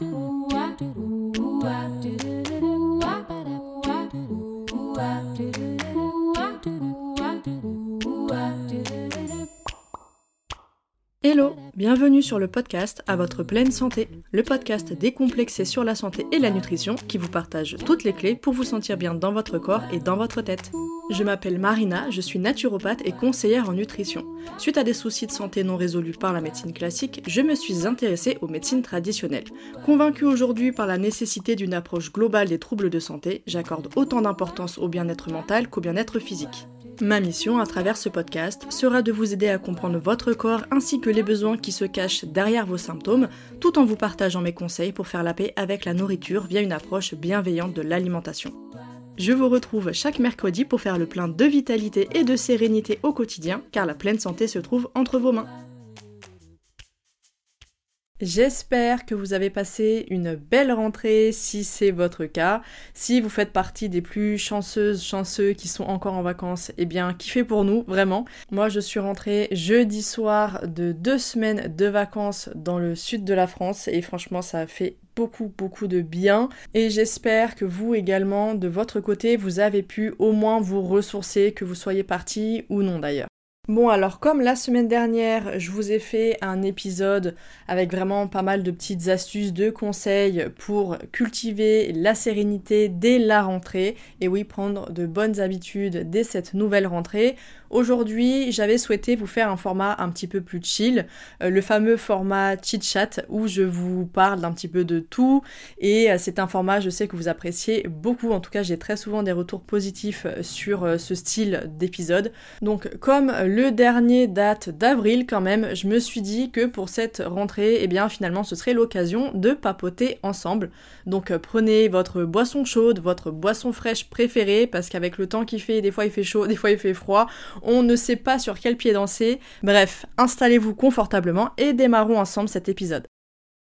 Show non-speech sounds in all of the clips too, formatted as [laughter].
do do do do do do bienvenue sur le podcast À votre pleine santé, le podcast décomplexé sur la santé et la nutrition qui vous partage toutes les clés pour vous sentir bien dans votre corps et dans votre tête. Je m'appelle Marina, je suis naturopathe et conseillère en nutrition. Suite à des soucis de santé non résolus par la médecine classique, je me suis intéressée aux médecines traditionnelles. Convaincue aujourd'hui par la nécessité d'une approche globale des troubles de santé, j'accorde autant d'importance au bien-être mental qu'au bien-être physique. Ma mission à travers ce podcast sera de vous aider à comprendre votre corps ainsi que les besoins qui se cachent derrière vos symptômes, tout en vous partageant mes conseils pour faire la paix avec la nourriture via une approche bienveillante de l'alimentation. Je vous retrouve chaque mercredi pour faire le plein de vitalité et de sérénité au quotidien, car la pleine santé se trouve entre vos mains. J'espère que vous avez passé une belle rentrée si c'est votre cas. Si vous faites partie des plus chanceuses, chanceux qui sont encore en vacances, eh bien kiffez pour nous, vraiment. Moi je suis rentrée jeudi soir de deux semaines de vacances dans le sud de la France et franchement ça fait beaucoup beaucoup de bien et j'espère que vous également de votre côté vous avez pu au moins vous ressourcer que vous soyez parti ou non d'ailleurs. Bon alors comme la semaine dernière je vous ai fait un épisode avec vraiment pas mal de petites astuces, de conseils pour cultiver la sérénité dès la rentrée et oui prendre de bonnes habitudes dès cette nouvelle rentrée, Aujourd'hui, j'avais souhaité vous faire un format un petit peu plus chill, euh, le fameux format chit chat où je vous parle d'un petit peu de tout. Et euh, c'est un format je sais que vous appréciez beaucoup, en tout cas j'ai très souvent des retours positifs euh, sur ce style d'épisode. Donc comme le dernier date d'avril quand même, je me suis dit que pour cette rentrée, eh bien finalement ce serait l'occasion de papoter ensemble. Donc prenez votre boisson chaude, votre boisson fraîche préférée parce qu'avec le temps qui fait, des fois il fait chaud, [laughs] des fois il fait froid, on ne sait pas sur quel pied danser. Bref, installez-vous confortablement et démarrons ensemble cet épisode.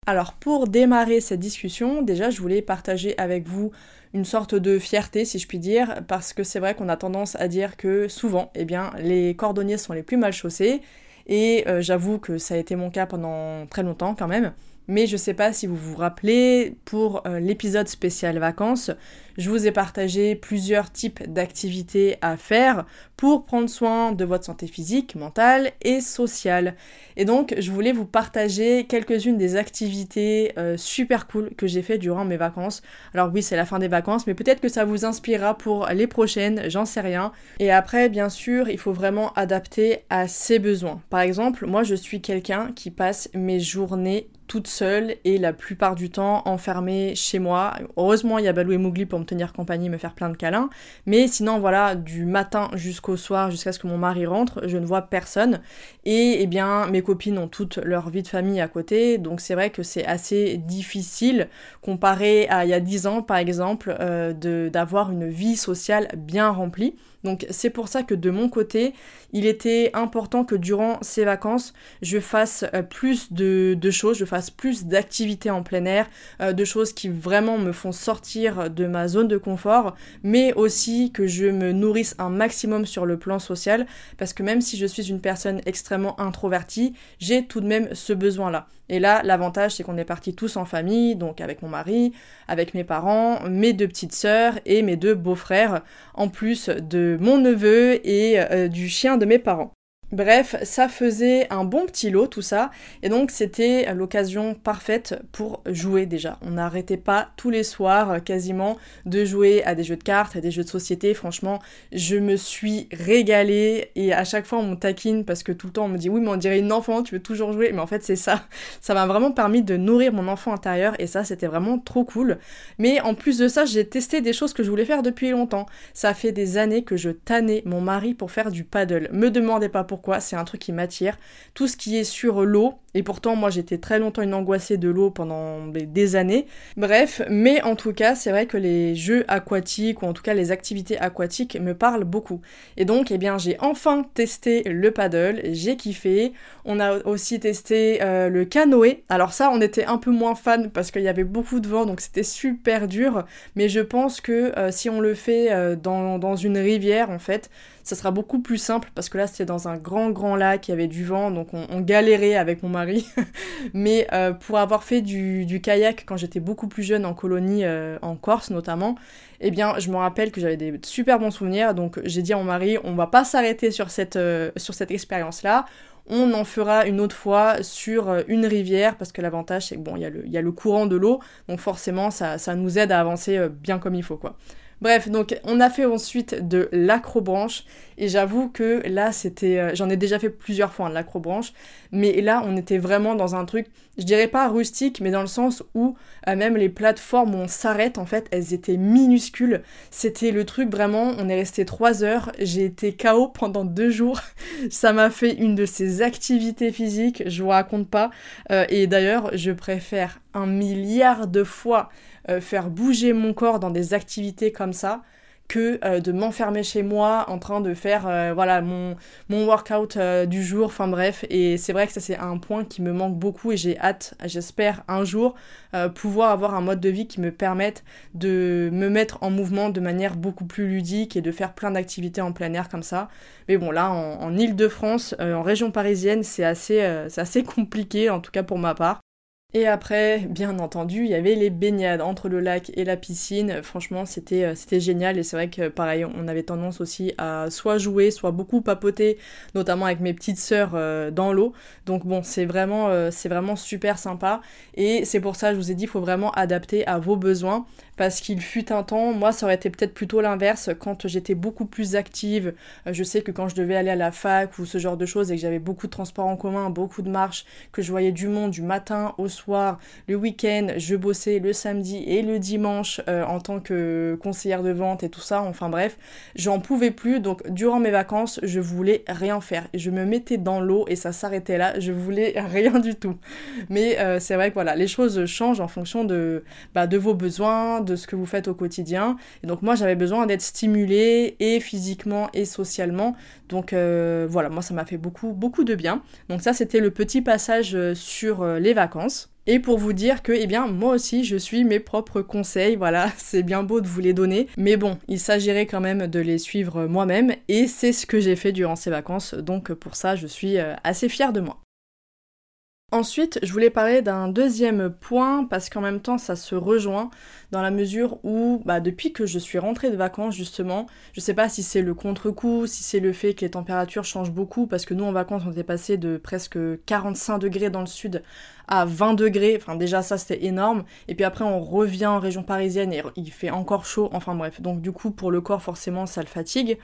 Alors pour démarrer cette discussion, déjà je voulais partager avec vous une sorte de fierté si je puis dire, parce que c'est vrai qu'on a tendance à dire que souvent, eh bien, les cordonniers sont les plus mal chaussés, et euh, j'avoue que ça a été mon cas pendant très longtemps quand même. Mais je sais pas si vous vous rappelez, pour euh, l'épisode spécial vacances, je vous ai partagé plusieurs types d'activités à faire pour prendre soin de votre santé physique, mentale et sociale. Et donc, je voulais vous partager quelques-unes des activités euh, super cool que j'ai fait durant mes vacances. Alors oui, c'est la fin des vacances, mais peut-être que ça vous inspirera pour les prochaines, j'en sais rien. Et après, bien sûr, il faut vraiment adapter à ses besoins. Par exemple, moi, je suis quelqu'un qui passe mes journées toute seule et la plupart du temps enfermée chez moi. Heureusement, il y a Balou et Mowgli pour me tenir compagnie, me faire plein de câlins. Mais sinon, voilà, du matin jusqu'au soir, jusqu'à ce que mon mari rentre, je ne vois personne. Et eh bien, mes copines ont toute leur vie de famille à côté. Donc c'est vrai que c'est assez difficile, comparé à il y a 10 ans, par exemple, euh, d'avoir une vie sociale bien remplie. Donc c'est pour ça que de mon côté, il était important que durant ces vacances, je fasse euh, plus de, choses, je fasse plus d'activités en plein air, euh, de choses qui vraiment me font sortir de ma zone de confort, mais aussi que je me nourrisse un maximum sur le plan social, parce que même si je suis une personne extrêmement introvertie, j'ai tout de même ce besoin-là. Et là, l'avantage, c'est qu'on est partis tous en famille, donc avec mon mari, avec mes parents, mes deux petites sœurs et mes deux beaux-frères, en plus de mon neveu et euh, du chien de mes parents. Bref, ça faisait un bon petit lot tout ça, et donc c'était l'occasion parfaite pour jouer déjà. On n'arrêtait pas tous les soirs euh, quasiment de jouer à des jeux de cartes, à des jeux de société. Franchement, je me suis régalée et à chaque fois on me taquine parce que tout le temps on me dit oui mais on dirait une enfant, tu veux toujours jouer, mais en fait c'est ça. [laughs] Ça m'a vraiment permis de nourrir mon enfant intérieur et ça c'était vraiment trop cool. Mais en plus de ça, j'ai testé des choses que je voulais faire depuis longtemps. Ça fait des années que je tannais mon mari pour faire du paddle. Me demandez pas pourquoi c'est un truc qui m'attire. Tout ce qui est sur l'eau, et pourtant moi j'étais très longtemps une angoissée de l'eau pendant des, années. Bref, mais en tout cas c'est vrai que les jeux aquatiques, ou en tout cas les activités aquatiques me parlent beaucoup. Et donc eh bien j'ai enfin testé le paddle, j'ai kiffé. On a aussi testé euh, le canoë. Alors ça on était un peu moins fan parce qu'il y avait beaucoup de vent donc c'était super dur. Mais je pense que euh, si on le fait euh, dans, dans une rivière en fait, ça sera beaucoup plus simple parce que là c'était dans un grand grand lac, il y avait du vent, donc on, galérait avec mon mari. [laughs] Mais euh, pour avoir fait du, kayak quand j'étais beaucoup plus jeune en colonie, euh, en Corse notamment, eh bien, je me rappelle que j'avais des super bons souvenirs, donc j'ai dit à mon mari, on va pas s'arrêter sur cette, sur cette expérience-là, on en fera une autre fois sur une rivière, parce que l'avantage c'est que bon, il y, y, a le courant de l'eau, donc forcément ça, ça, nous aide à avancer bien comme il faut quoi. Bref, donc on a fait ensuite de l'acrobranche et j'avoue que là c'était, euh, j'en ai déjà fait plusieurs fois de l'acrobranche, mais là on était vraiment dans un truc, je dirais pas rustique, mais dans le sens où euh, même les plateformes où on s'arrête en fait, elles étaient minuscules. C'était le truc vraiment, on est resté trois heures, j'ai été KO pendant deux jours. [laughs] Ça m'a fait une de ces activités physiques, je vous raconte pas. Euh, et d'ailleurs, je préfère un milliard de fois euh, faire bouger mon corps dans des activités comme ça que euh, de m'enfermer chez moi en train de faire euh, voilà mon, mon workout du jour, enfin bref, et c'est vrai que ça c'est un point qui me manque beaucoup et j'ai hâte, j'espère un jour pouvoir avoir un mode de vie qui me permette de me mettre en mouvement de manière beaucoup plus ludique et de faire plein d'activités en plein air comme ça. Mais bon là en, en Ile-de-France, en région parisienne, c'est assez, c'est assez [laughs] compliqué en tout cas pour ma part. Et après, bien entendu, il y avait les baignades entre le lac et la piscine. Franchement, c'était euh, c'était génial et c'est vrai que pareil, on avait tendance aussi à soit jouer, soit beaucoup papoter, notamment avec mes petites sœurs euh, dans l'eau. Donc bon, c'est vraiment euh, c'est vraiment super sympa et c'est pour ça je vous ai dit il faut vraiment adapter à vos besoins parce qu'il fut un temps, moi ça aurait été peut-être plutôt l'inverse, quand j'étais beaucoup plus active, euh, je sais que quand je devais aller à la fac ou ce genre de choses et que j'avais beaucoup de transports en commun, beaucoup de marches, que je voyais du monde du matin au soir, le week-end, je bossais le samedi et le dimanche euh, en tant que conseillère de vente et tout ça, enfin bref, j'en pouvais plus, donc durant mes vacances, je voulais rien faire. Je me mettais dans l'eau et ça s'arrêtait là, je voulais [laughs] rien du tout. Mais euh, c'est vrai que voilà, les choses changent en fonction de, bah, de vos besoins, de ce que vous faites au quotidien. Et donc moi j'avais besoin d'être stimulée et physiquement et socialement. Donc euh, voilà, moi ça m'a fait beaucoup beaucoup de bien. Donc ça c'était le petit passage euh, sur euh, les vacances. Et pour vous dire que, eh bien, moi aussi, je suis mes propres conseils, voilà, [laughs] c'est bien beau de vous les donner, mais bon, il s'agirait quand même de les suivre moi-même, et c'est ce que j'ai fait durant ces vacances, donc pour ça, je suis assez fière de moi. Ensuite, je voulais parler d'un deuxième point parce qu'en même temps ça se rejoint dans la mesure où bah, depuis que je suis rentrée de vacances justement, je sais pas si c'est le contre-coup, si c'est le fait que les températures changent beaucoup parce que nous en vacances on était passé de presque 45 degrés dans le sud à 20 degrés, enfin déjà ça c'était énorme, et puis après on revient en région parisienne et il fait encore chaud, enfin bref, donc du coup pour le corps forcément ça le fatigue.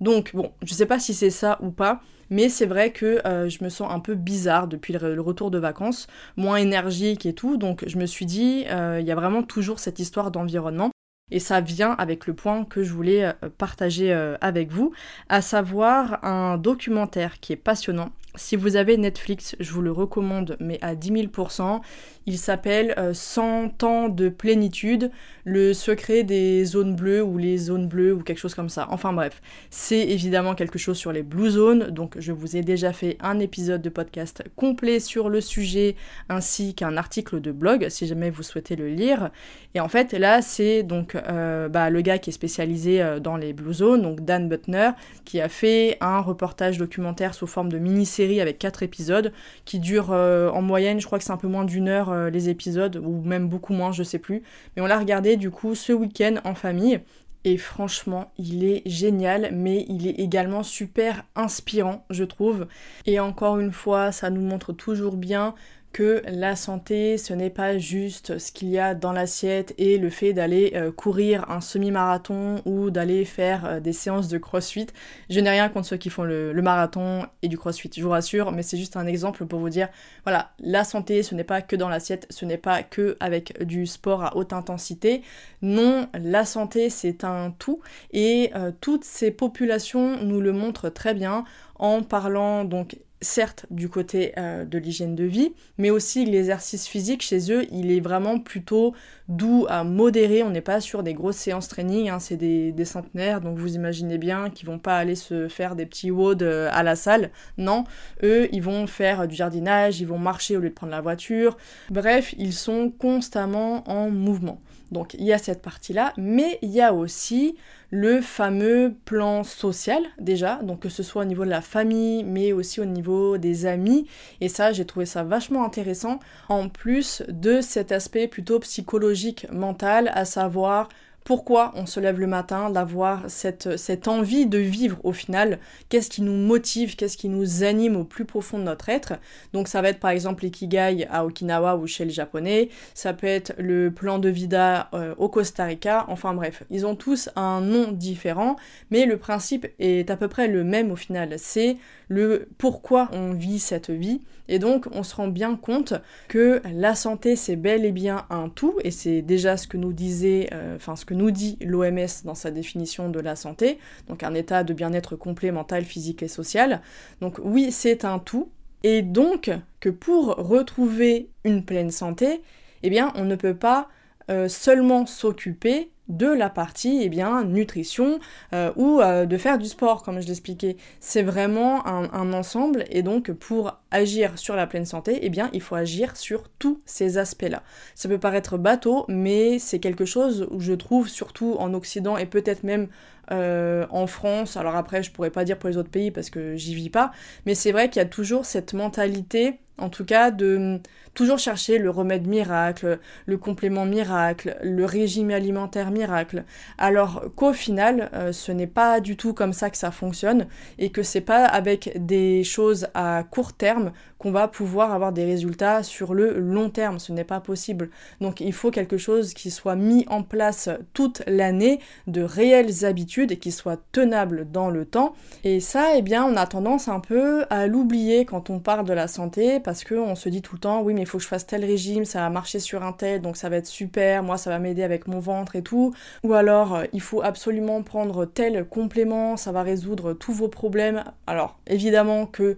Donc bon, je sais pas si c'est ça ou pas, mais c'est vrai que euh, je me sens un peu bizarre depuis le, retour de vacances, moins énergique et tout, donc je me suis dit, euh, il y a vraiment toujours cette histoire d'environnement. Et ça vient avec le point que je voulais euh, partager avec vous, à savoir un documentaire qui est passionnant, si vous avez Netflix, je vous le recommande, mais à 10 000%. Il s'appelle 100 euh, ans de plénitude, le secret des zones bleues ou les zones bleues ou quelque chose comme ça. Enfin bref, c'est évidemment quelque chose sur les blue zones, donc je vous ai déjà fait un épisode de podcast complet sur le sujet ainsi qu'un article de blog si jamais vous souhaitez le lire. Et en fait là c'est donc euh, bah, le gars qui est spécialisé euh, dans les blue zones, donc Dan Butner, qui a fait un reportage documentaire sous forme de mini-série avec quatre épisodes qui durent euh, en moyenne, je crois que c'est un peu moins d'une heure euh, les épisodes, ou même beaucoup moins, je sais plus. Mais on l'a regardé du coup ce week-end en famille. Et franchement, il est génial, mais il est également super inspirant, je trouve. Et encore une fois, ça nous montre toujours bien que la santé, ce n'est pas juste ce qu'il y a dans l'assiette et le fait d'aller euh, courir un semi-marathon ou d'aller faire euh, des séances de crossfit. Je n'ai rien contre ceux qui font le, marathon et du crossfit, je vous rassure, mais c'est juste un exemple pour vous dire, voilà, la santé, ce n'est pas que dans l'assiette, ce n'est pas que avec du sport à haute intensité. Non, la santé, c'est un tout et euh, toutes ces populations nous le montrent très bien en parlant donc certes du côté euh, de l'hygiène de vie, mais aussi l'exercice physique chez eux, il est vraiment plutôt doux à modérer. On n'est pas sur des grosses séances training, hein, c'est des, centenaires, donc vous imaginez bien qu'ils vont pas aller se faire des petits WOD euh, à la salle. Non, eux, ils vont faire du jardinage, ils vont marcher au lieu de prendre la voiture. Bref, ils sont constamment en mouvement. Donc il y a cette partie-là, mais il y a aussi le fameux plan social déjà, donc que ce soit au niveau de la famille, mais aussi au niveau des amis. Et ça, j'ai trouvé ça vachement intéressant, en plus de cet aspect plutôt psychologique, mental, à savoir pourquoi on se lève le matin, d'avoir cette, envie de vivre au final, qu'est-ce qui nous motive, qu'est-ce qui nous anime au plus profond de notre être? Donc ça va être par exemple l'ikigai à Okinawa ou chez les japonais, ça peut être le plan de vida euh, au Costa Rica, enfin bref, ils ont tous un nom différent, mais le principe est à peu près le même au final, c'est le pourquoi on vit cette vie. Et donc on se rend bien compte que la santé c'est bel et bien un tout, et c'est déjà ce que nous disait, euh, enfin ce que nous dit l'OMS dans sa définition de la santé, donc un état de bien-être complet mental, physique et social. Donc oui c'est un tout, et donc que pour retrouver une pleine santé, eh bien on ne peut pas euh, seulement s'occuper de la partie eh bien, nutrition euh, ou euh, de faire du sport, comme je l'expliquais. C'est vraiment un, ensemble et donc pour agir sur la pleine santé, eh bien, il faut agir sur tous ces aspects-là. Ça peut paraître bateau, mais c'est quelque chose où je trouve, surtout en Occident et peut-être même euh, en France, alors après je pourrais pas dire pour les autres pays parce que j'y vis pas, mais c'est vrai qu'il y a toujours cette mentalité, en tout cas, de toujours chercher le remède miracle, le complément miracle, le régime alimentaire miracle, alors qu'au final, euh, ce n'est pas du tout comme ça que ça fonctionne et que c'est pas avec des choses à court terme qu'on va pouvoir avoir des résultats sur le long terme, ce n'est pas possible. Donc il faut quelque chose qui soit mis en place toute l'année, de réelles habitudes et qui soit tenable dans le temps. Et ça, eh bien, on a tendance un peu à l'oublier quand on parle de la santé parce qu'on se dit tout le temps, oui, mais il faut que je fasse tel régime, ça va marcher sur un tel, donc ça va être super, moi ça va m'aider avec mon ventre et tout. Ou alors, euh, il faut absolument prendre tel complément, ça va résoudre tous vos problèmes. Alors, évidemment que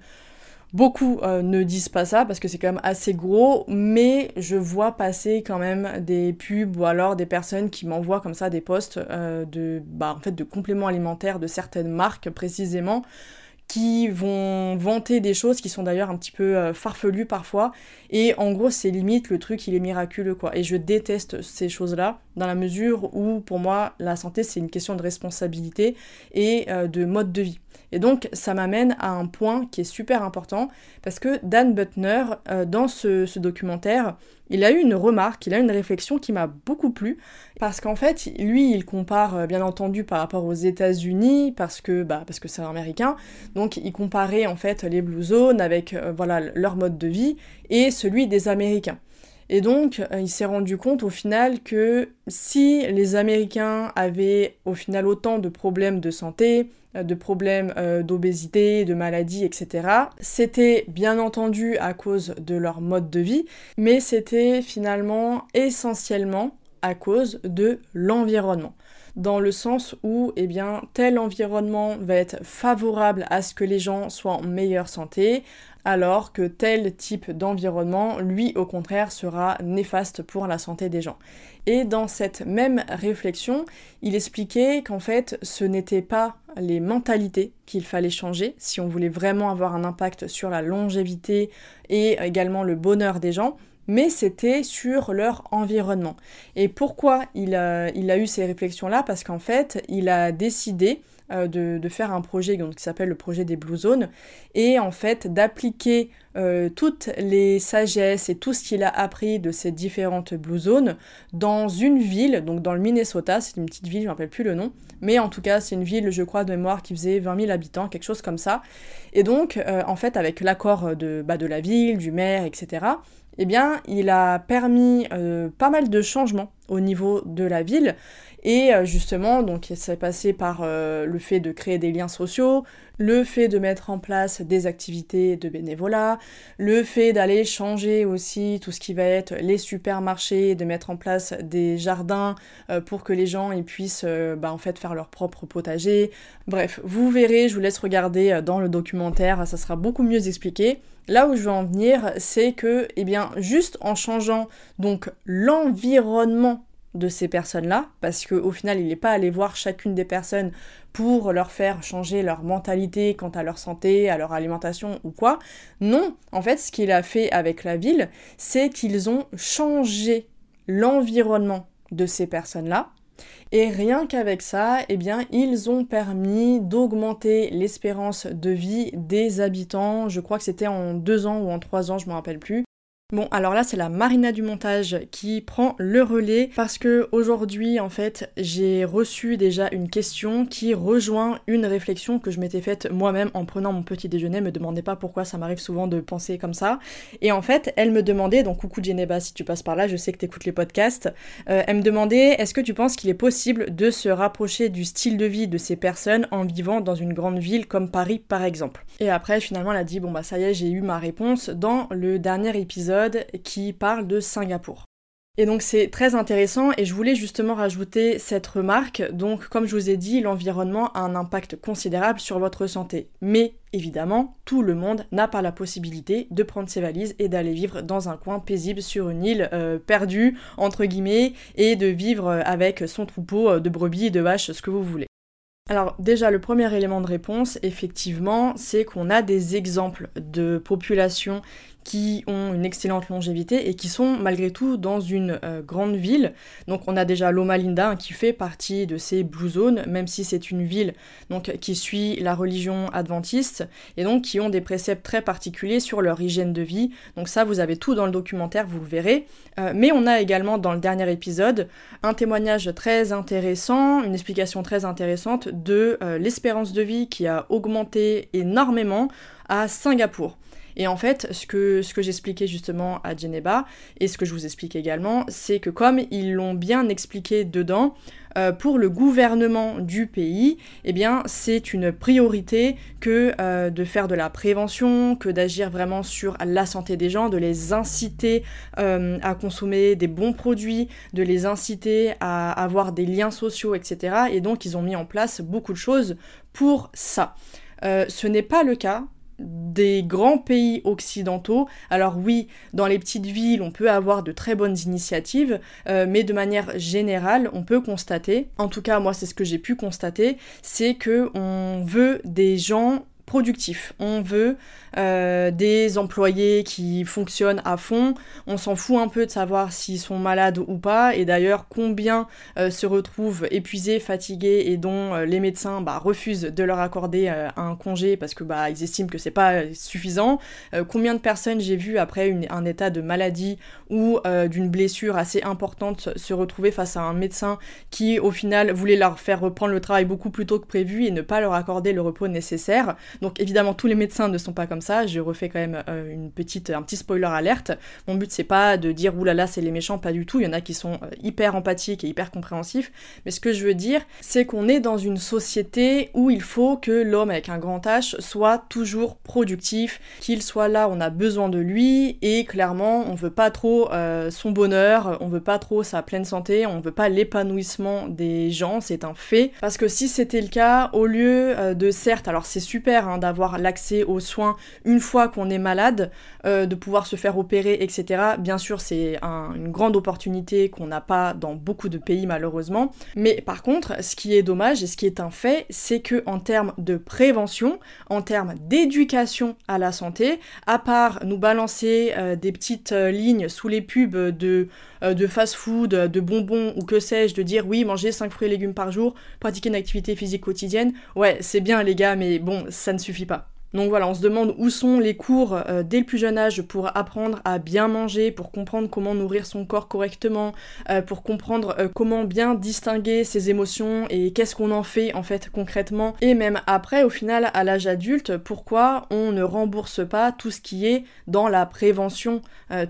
Beaucoup euh, ne disent pas ça parce que c'est quand même assez gros, mais je vois passer quand même des pubs ou alors des personnes qui m'envoient comme ça des posts euh, de, bah, en fait, de compléments alimentaires de certaines marques précisément qui vont vanter des choses qui sont d'ailleurs un petit peu euh, farfelues parfois. Et en gros, c'est limite le truc, il est miraculeux quoi. Et je déteste ces choses-là, dans la mesure où pour moi, la santé, c'est une question de responsabilité et euh, de mode de vie. Et donc, ça m'amène à un point qui est super important, parce que Dan Butner, euh, dans ce, documentaire, il a eu une remarque, il a eu une réflexion qui m'a beaucoup plu, parce qu'en fait, lui, il compare, euh, bien entendu, par rapport aux États-Unis, parce que bah, parce que américain, donc il comparait en fait les Blue Zones avec euh, voilà leur mode de vie et celui des Américains. Et donc, il s'est rendu compte au final que si les Américains avaient au final autant de problèmes de santé, de problèmes euh, d'obésité, de maladies, etc. C'était bien entendu à cause de leur mode de vie, mais c'était finalement essentiellement à cause de l'environnement dans le sens où eh bien, tel environnement va être favorable à ce que les gens soient en meilleure santé, alors que tel type d'environnement, lui, au contraire, sera néfaste pour la santé des gens. Et dans cette même réflexion, il expliquait qu'en fait, ce n'était pas les mentalités qu'il fallait changer si on voulait vraiment avoir un impact sur la longévité et également le bonheur des gens, mais c'était sur leur environnement. Et pourquoi il a, eu ces réflexions-là? Parce qu'en fait, il a décidé euh, de, faire un projet qui s'appelle le projet des Blue Zones, et en fait d'appliquer euh, toutes les sagesses et tout ce qu'il a appris de ces différentes Blue Zones dans une ville, donc dans le Minnesota, c'est une petite ville, je ne rappelle plus le nom, mais en tout cas c'est une ville, je crois, de mémoire qui faisait 20 000 habitants, quelque chose comme ça. Et donc, euh, en fait, avec l'accord de, bah, de la ville, du maire, etc., eh bien, il a permis pas mal de changements au niveau de la ville. Et euh, justement, donc ça passé par euh, le fait de créer des liens sociaux, le fait de mettre en place des activités de bénévolat, le fait d'aller changer aussi tout ce qui va être les supermarchés, de mettre en place des jardins euh, pour que les gens puissent bah, en fait faire leur propre potager. Bref, vous verrez, je vous laisse regarder dans le documentaire, ça sera beaucoup mieux expliqué. Là où je veux en venir, c'est que, eh bien, juste en changeant donc l'environnement de ces personnes-là, parce qu'au final, il n'est pas allé voir chacune des personnes pour leur faire changer leur mentalité quant à leur santé, à leur alimentation ou quoi. Non, en fait, ce qu'il a fait avec la ville, c'est qu'ils ont changé l'environnement de ces personnes-là, Et rien qu'avec ça, eh bien, ils ont permis d'augmenter l'espérance de vie des habitants. Je crois que c'était en deux ans ou en trois ans, je me rappelle plus. Bon, alors là, c'est la Marina du montage qui prend le relais parce que aujourd'hui, en fait, j'ai reçu déjà une question qui rejoint une réflexion que je m'étais faite moi-même en prenant mon petit déjeuner. Me demandez pas pourquoi ça m'arrive souvent de penser comme ça. Et en fait, elle me demandait, donc coucou Geneba, si tu passes par là, je sais que tu écoutes les podcasts. Euh, elle me demandait, est-ce que tu penses qu'il est possible de se rapprocher du style de vie de ces personnes en vivant dans une grande ville comme Paris, par exemple? Et après, finalement, elle a dit, bon bah ça y est, j'ai eu ma réponse dans le dernier épisode qui parle de Singapour. Et donc c'est très intéressant et je voulais justement rajouter cette remarque. Donc comme je vous ai dit, l'environnement a un impact considérable sur votre santé. Mais évidemment, tout le monde n'a pas la possibilité de prendre ses valises et d'aller vivre dans un coin paisible sur une île euh, perdue, entre guillemets, et de vivre avec son troupeau de brebis, de vaches, ce que vous voulez. Alors déjà, le premier élément de réponse, effectivement, c'est qu'on a des exemples de populations qui ont une excellente longévité et qui sont malgré tout dans une euh, grande ville. Donc on a déjà Loma Linda hein, qui fait partie de ces Blue Zones, même si c'est une ville donc, qui suit la religion adventiste et donc qui ont des préceptes très particuliers sur leur hygiène de vie. Donc ça vous avez tout dans le documentaire, vous le verrez. Euh, mais on a également dans le dernier épisode un témoignage très intéressant, une explication très intéressante de euh, l'espérance de vie qui a augmenté énormément à Singapour. Et en fait, ce que, j'expliquais justement à Geneba, et ce que je vous explique également, c'est que comme ils l'ont bien expliqué dedans, euh, pour le gouvernement du pays, eh bien, c'est une priorité que euh, de faire de la prévention, que d'agir vraiment sur la santé des gens, de les inciter euh, à consommer des bons produits, de les inciter à avoir des liens sociaux, etc. Et donc, ils ont mis en place beaucoup de choses pour ça. ce n'est pas le cas des grands pays occidentaux. Alors oui, dans les petites villes, on peut avoir de très bonnes initiatives, euh, mais de manière générale, on peut constater, en tout cas moi c'est ce que j'ai pu constater, c'est que on veut des gens productif. On veut euh, des employés qui fonctionnent à fond. On s'en fout un peu de savoir s'ils sont malades ou pas. Et d'ailleurs, combien euh, se retrouvent épuisés, fatigués et dont euh, les médecins bah, refusent de leur accorder un congé parce que bah, ils estiment que c'est pas suffisant. combien de personnes j'ai vu après un état de maladie ou d'une blessure assez importante se retrouver face à un médecin qui au final voulait leur faire reprendre le travail beaucoup plus tôt que prévu et ne pas leur accorder le repos nécessaire? Donc évidemment, tous les médecins ne sont pas comme ça. Je refais quand même euh, une petite, un petit spoiler alerte. Mon but, c'est pas de dire oulala, c'est les méchants, pas du tout. Il y en a qui sont euh, hyper empathiques et hyper compréhensifs. Mais ce que je veux dire, c'est qu'on est dans une société où il faut que l'homme avec un grand H soit toujours productif, qu'il soit là, on a besoin de lui, et clairement, on veut pas trop euh, son bonheur, on veut pas trop sa pleine santé, on veut pas l'épanouissement des gens, c'est un fait. Parce que si c'était le cas, au lieu de certes, alors c'est super, Hein, d'avoir l'accès aux soins une fois qu'on est malade, euh, de pouvoir se faire opérer, etc. Bien sûr, c'est une grande opportunité qu'on n'a pas dans beaucoup de pays malheureusement. Mais par contre, ce qui est dommage et ce qui est un fait, c'est que en termes de prévention, en termes d'éducation à la santé, à part nous balancer euh, des petites euh, lignes sous les pubs de de fast-food, de bonbons ou que sais-je, de dire oui, manger 5 fruits et légumes par jour, pratiquer une activité physique quotidienne. Ouais, c'est bien les gars, mais bon, ça ne suffit pas. Donc voilà, on se demande où sont les cours euh, dès le plus jeune âge pour apprendre à bien manger, pour comprendre comment nourrir son corps correctement, euh, pour comprendre euh, comment bien distinguer ses émotions et qu'est-ce qu'on en fait en fait concrètement. Et même après, au final, à l'âge adulte, pourquoi on ne rembourse pas tout ce qui est dans la prévention,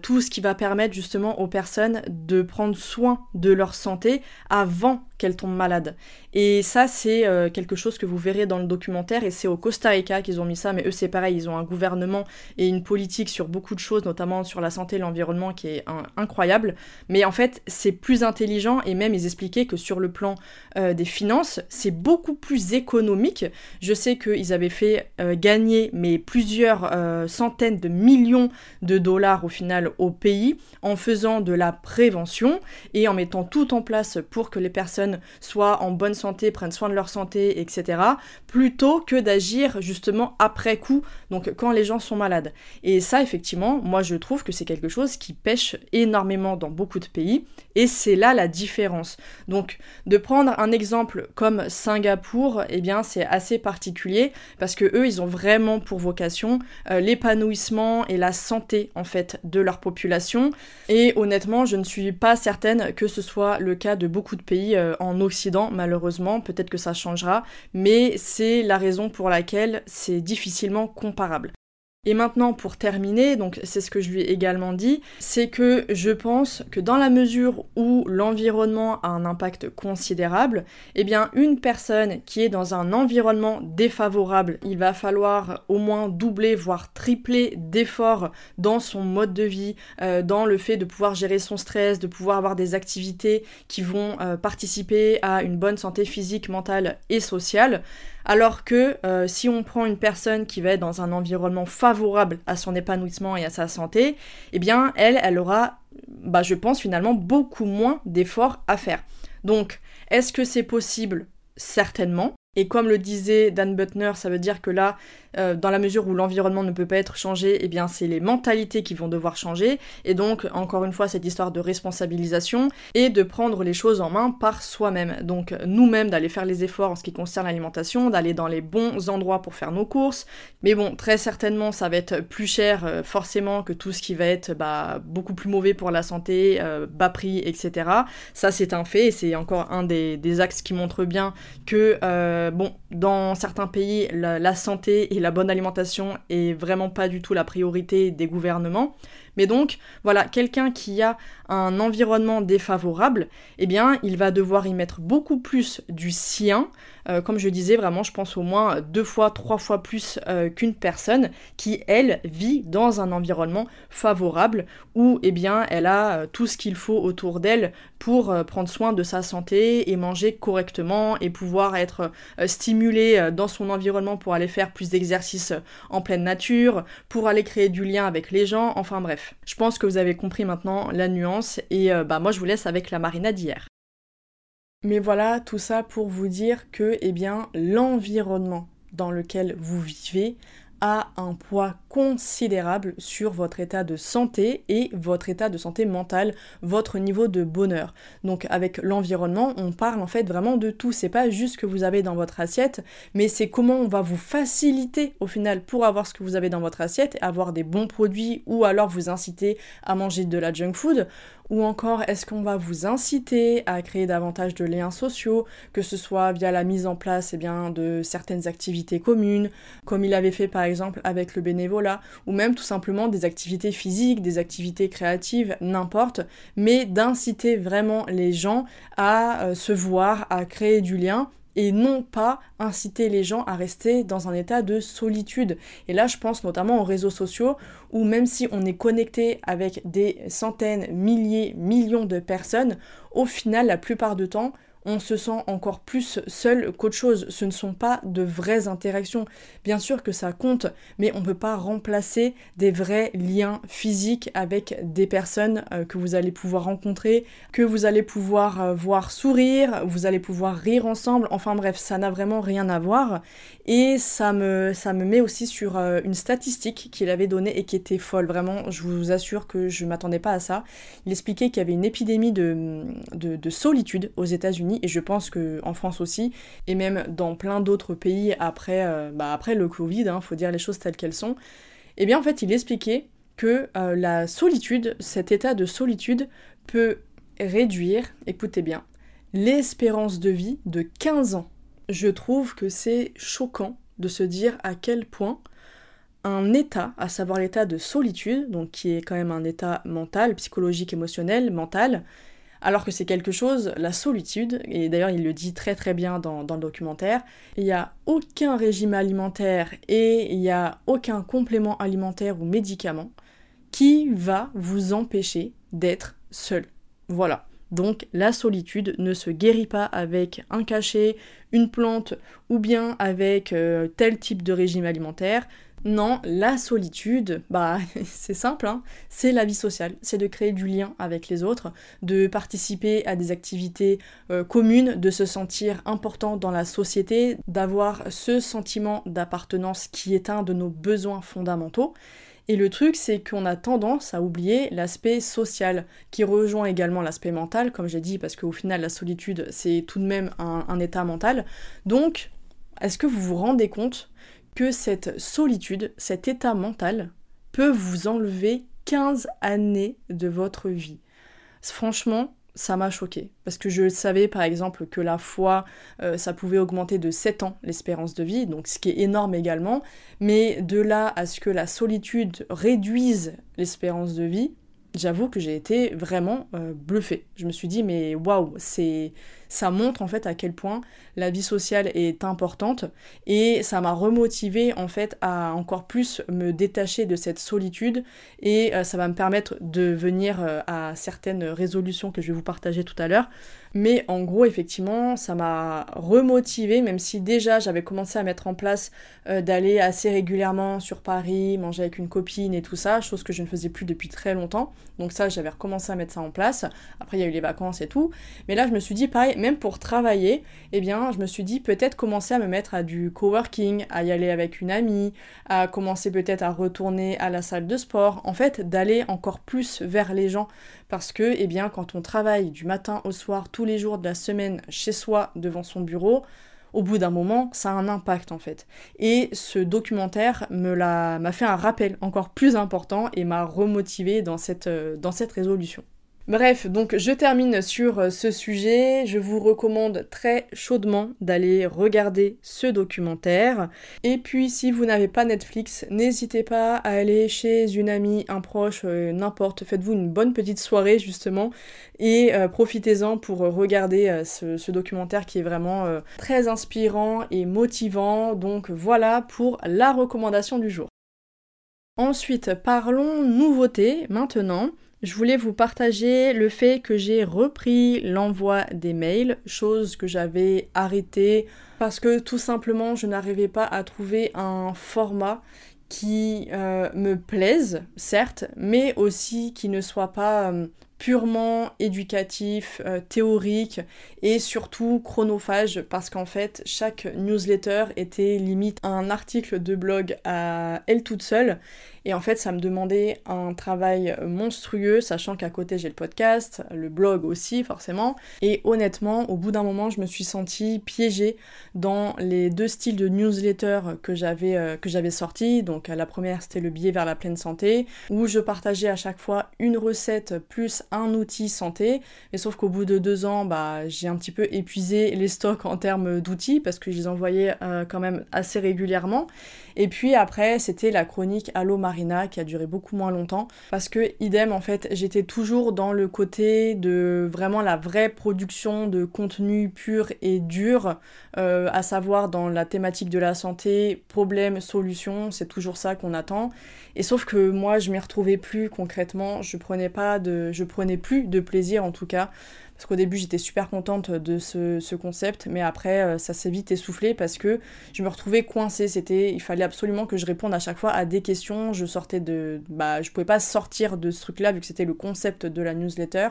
tout ce qui va permettre justement aux personnes de prendre soin de leur santé avant qu'elles tombent malades. Et ça, c'est quelque chose que vous verrez dans le documentaire et c'est au Costa Rica qu'ils ont mis ça mais eux c'est pareil, ils ont un gouvernement et une politique sur beaucoup de choses, notamment sur la santé et l'environnement qui est incroyable. Mais en fait, c'est plus intelligent et même ils expliquaient que sur le plan euh, des finances, c'est beaucoup plus économique. Je sais qu'ils avaient fait euh, gagner mais plusieurs euh, centaines de millions de dollars au final au pays en faisant de la prévention et en mettant tout en place pour que les personnes personnes soient en bonne santé, prennent soin de leur santé, etc., plutôt que d'agir justement après coup, donc quand les gens sont malades. Et ça, effectivement, moi je trouve que c'est quelque chose qui pêche énormément dans beaucoup de pays, et c'est là la différence. Donc de prendre un exemple comme Singapour, eh bien c'est assez particulier, parce que eux, ils ont vraiment pour vocation euh, l'épanouissement et la santé en fait de leur population. Et honnêtement, je ne suis pas certaine que ce soit le cas de beaucoup de pays euh, en Occident, malheureusement. Peut-être que ça changera, mais c'est la raison pour laquelle c'est difficilement comparable. Et maintenant, pour terminer, donc c'est ce que je lui ai également dit, c'est que je pense que dans la mesure où l'environnement a un impact considérable, eh bien une personne qui est dans un environnement défavorable, il va falloir au moins doubler, voire tripler d'efforts dans son mode de vie, euh, dans le fait de pouvoir gérer son stress, de pouvoir avoir des activités qui vont euh, participer à une bonne santé physique, mentale et sociale. Alors que euh, si on prend une personne qui va être dans un environnement favorable à son épanouissement et à sa santé, eh bien elle, elle aura, bah, je pense finalement, beaucoup moins d'efforts à faire. Donc, est-ce que c'est possible? Certainement. Et comme le disait Dan Butner, ça veut dire que là, euh, dans la mesure où l'environnement ne peut pas être changé, eh bien c'est les mentalités qui vont devoir changer. Et donc, encore une fois, cette histoire de responsabilisation et de prendre les choses en main par soi-même. Donc nous-mêmes d'aller faire les efforts en ce qui concerne l'alimentation, d'aller dans les bons endroits pour faire nos courses. Mais bon, très certainement, ça va être plus cher euh, forcément que tout ce qui va être bah, beaucoup plus mauvais pour la santé, euh, bas prix, etc. Ça c'est un fait et c'est encore un des, axes qui montre bien que, bon, dans certains pays, la santé et la bonne alimentation est vraiment pas du tout la priorité des gouvernements. Mais donc, voilà, quelqu'un qui a un environnement défavorable, eh bien, il va devoir y mettre beaucoup plus du sien. Euh, comme je disais, vraiment, je pense au moins deux fois, trois fois plus euh, qu'une personne qui, elle, vit dans un environnement favorable où, eh bien, elle a euh, tout ce qu'il faut autour d'elle pour prendre soin de sa santé et manger correctement et pouvoir être stimulée dans son environnement pour aller faire plus d'exercices en pleine nature, pour aller créer du lien avec les gens, enfin bref. Je pense que vous avez compris maintenant la nuance et bah moi je vous laisse avec la marina d'hier. Mais voilà, tout ça pour vous dire que eh bien l'environnement dans lequel vous vivez a un poids considérable sur votre état de santé et votre état de santé mentale, votre niveau de bonheur. Donc avec l'environnement, on parle en fait vraiment de tout. C'est pas juste ce que vous avez dans votre assiette, mais c'est comment on va vous faciliter au final pour avoir ce que vous avez dans votre assiette, avoir des bons produits ou alors vous inciter à manger de la junk food. Ou encore, est-ce qu'on va vous inciter à créer davantage de liens sociaux, que ce soit via la mise en place eh bien, de certaines activités communes, comme il avait fait par exemple avec le bénévolat, ou même tout simplement des activités physiques, des activités créatives, n'importe, mais d'inciter vraiment les gens à euh, se voir, à créer du lien et non pas inciter les gens à rester dans un état de solitude. Et là, je pense notamment aux réseaux sociaux où même si on est connecté avec des centaines, milliers, millions de personnes, au final, la plupart du temps, on se sent encore plus seul qu'autre chose. Ce ne sont pas de vraies interactions. Bien sûr que ça compte, mais on ne peut pas remplacer des vrais liens physiques avec des personnes euh, que vous allez pouvoir rencontrer, que vous allez pouvoir euh, voir sourire, vous allez pouvoir rire ensemble. Enfin bref, ça n'a vraiment rien à voir. Et ça me, ça me met aussi sur euh, une statistique qu'il avait donnée et qui était folle. Vraiment, je vous assure que je ne m'attendais pas à ça. Il expliquait qu'il y avait une épidémie de, de solitude aux États-Unis et je pense qu'en France aussi, et même dans plein d'autres pays après, euh, bah après le Covid, il hein, faut dire les choses telles qu'elles sont, et eh bien en fait il expliquait que euh, la solitude, cet état de solitude peut réduire, écoutez bien, l'espérance de vie de 15 ans. Je trouve que c'est choquant de se dire à quel point un état, à savoir l'état de solitude, donc qui est quand même un état mental, psychologique, émotionnel, mental, alors que c'est quelque chose, la solitude, et d'ailleurs il le dit très très bien dans, le documentaire, il n'y a aucun régime alimentaire et il n'y a aucun complément alimentaire ou médicament qui va vous empêcher d'être seul. Voilà. Donc la solitude ne se guérit pas avec un cachet, une plante ou bien avec euh, tel type de régime alimentaire. Non, la solitude, bah [laughs] c'est simple, hein. c'est la vie sociale, c'est de créer du lien avec les autres, de participer à des activités euh, communes, de se sentir important dans la société, d'avoir ce sentiment d'appartenance qui est un de nos besoins fondamentaux. Et le truc, c'est qu'on a tendance à oublier l'aspect social, qui rejoint également l'aspect mental, comme j'ai dit, parce qu'au final, la solitude, c'est tout de même un état mental. Donc, est-ce que vous vous rendez compte que cette solitude, cet état mental, peut vous enlever 15 années de votre vie? Franchement, ça m'a choqué parce que je savais par exemple que la foi euh, ça pouvait augmenter de 7 ans l'espérance de vie donc ce qui est énorme également mais de là à ce que la solitude réduise l'espérance de vie j'avoue que j'ai été vraiment. Euh, bluffée je me suis dit mais waouh c'est ça montre en fait à quel point la vie sociale est importante et ça m'a remotivé en fait à encore plus me détacher de cette solitude et euh, ça va me permettre de venir euh, à certaines résolutions que je vais vous partager tout à l'heure. Mais en gros, effectivement, ça m'a remotivé, même si déjà j'avais commencé à mettre en place euh, d'aller assez régulièrement sur Paris, manger avec une copine et tout ça, chose que je ne faisais plus depuis très longtemps. Donc ça, j'avais recommencé à mettre ça en place. Après, il y a eu les vacances et tout. Mais là, je me suis dit, pareil, même pour travailler, eh bien, je me suis dit peut-être commencer à me mettre à du coworking, à y aller avec une amie, à commencer peut-être à retourner à la salle de sport, en fait, d'aller encore plus vers les gens. Parce que, eh bien, quand on travaille du matin au soir, tous les jours de la semaine, chez soi, devant son bureau, au bout d'un moment, ça a un impact en fait. Et ce documentaire me m'a fait un rappel encore plus important et m'a remotivé dans euh, dans cette résolution. Bref, donc je termine sur euh, ce sujet. Je vous recommande très chaudement d'aller regarder ce documentaire. Et puis si vous n'avez pas Netflix, n'hésitez pas à aller chez une amie, un proche, euh, n'importe. Faites-vous une bonne petite soirée justement et euh, profitez-en pour regarder ce, documentaire qui est vraiment très inspirant et motivant. Donc voilà pour la recommandation du jour. Ensuite, parlons nouveautés maintenant je voulais vous partager le fait que j'ai repris l'envoi des mails, chose que j'avais arrêtée parce que tout simplement je n'arrivais pas à trouver un format qui euh, me plaise, certes, mais aussi qui ne soit pas euh, purement éducatif, euh, théorique et surtout chronophage parce qu'en fait chaque newsletter était limite un article de blog à elle toute seule et en fait, ça me demandait un travail monstrueux, sachant qu'à côté j'ai le podcast, le blog aussi forcément. Et honnêtement, au bout d'un moment, je me suis sentie piégée dans les deux styles de newsletter que j'avais euh, sortis. Donc la première, c'était le billet vers la pleine santé, où je partageais à chaque fois une recette plus un outil santé. Mais sauf qu'au bout de deux ans, bah, j'ai un petit peu épuisé les stocks en termes d'outils parce que je les envoyais euh, quand même assez régulièrement. Et puis après, c'était la chronique Allo Marina qui a duré beaucoup moins longtemps parce que idem en fait, j'étais toujours dans le côté de vraiment la vraie production de contenu pur et dur, euh, à savoir dans la thématique de la santé, problème, solution, c'est toujours ça qu'on attend. Et sauf que moi, je m'y retrouvais plus concrètement, je prenais pas de, je prenais plus de plaisir en tout cas parce qu'au début, j'étais super contente de ce, concept, mais après, euh, ça s'est vite essoufflé parce que je me retrouvais coincée. C'était, il fallait absolument que je réponde à chaque fois à des questions. Je sortais de, bah, je pouvais pas sortir de ce truc-là vu que c'était le concept de la newsletter.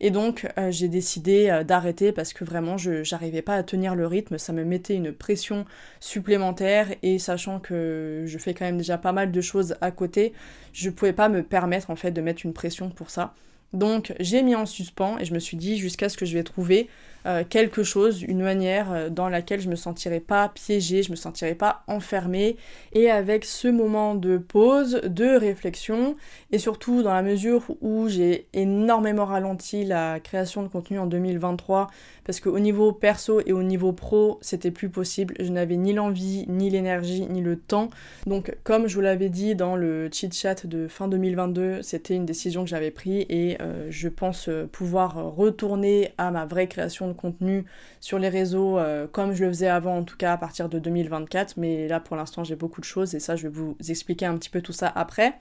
Et donc, euh, j'ai décidé euh, d'arrêter parce que vraiment, je n'arrivais pas à tenir le rythme. Ça me mettait une pression supplémentaire et sachant que je fais quand même déjà pas mal de choses à côté, je pouvais pas me permettre en fait de mettre une pression pour ça. Donc j'ai mis en suspens et je me suis dit jusqu'à ce que je vais trouver euh, quelque chose, une manière euh, dans laquelle je me sentirais pas piégée, je me sentirais pas enfermée et avec ce moment de pause, de réflexion et surtout dans la mesure où j'ai énormément ralenti la création de contenu en 2023 parce qu'au niveau perso et au niveau pro, c'était plus possible. Je n'avais ni l'envie, ni l'énergie, ni le temps. Donc, comme je vous l'avais dit dans le chit chat de fin 2022, c'était une décision que j'avais prise et euh, je pense pouvoir retourner à ma vraie création de contenu sur les réseaux euh, comme je le faisais avant, en tout cas à partir de 2024. Mais là, pour l'instant, j'ai beaucoup de choses et ça, je vais vous expliquer un petit peu tout ça après.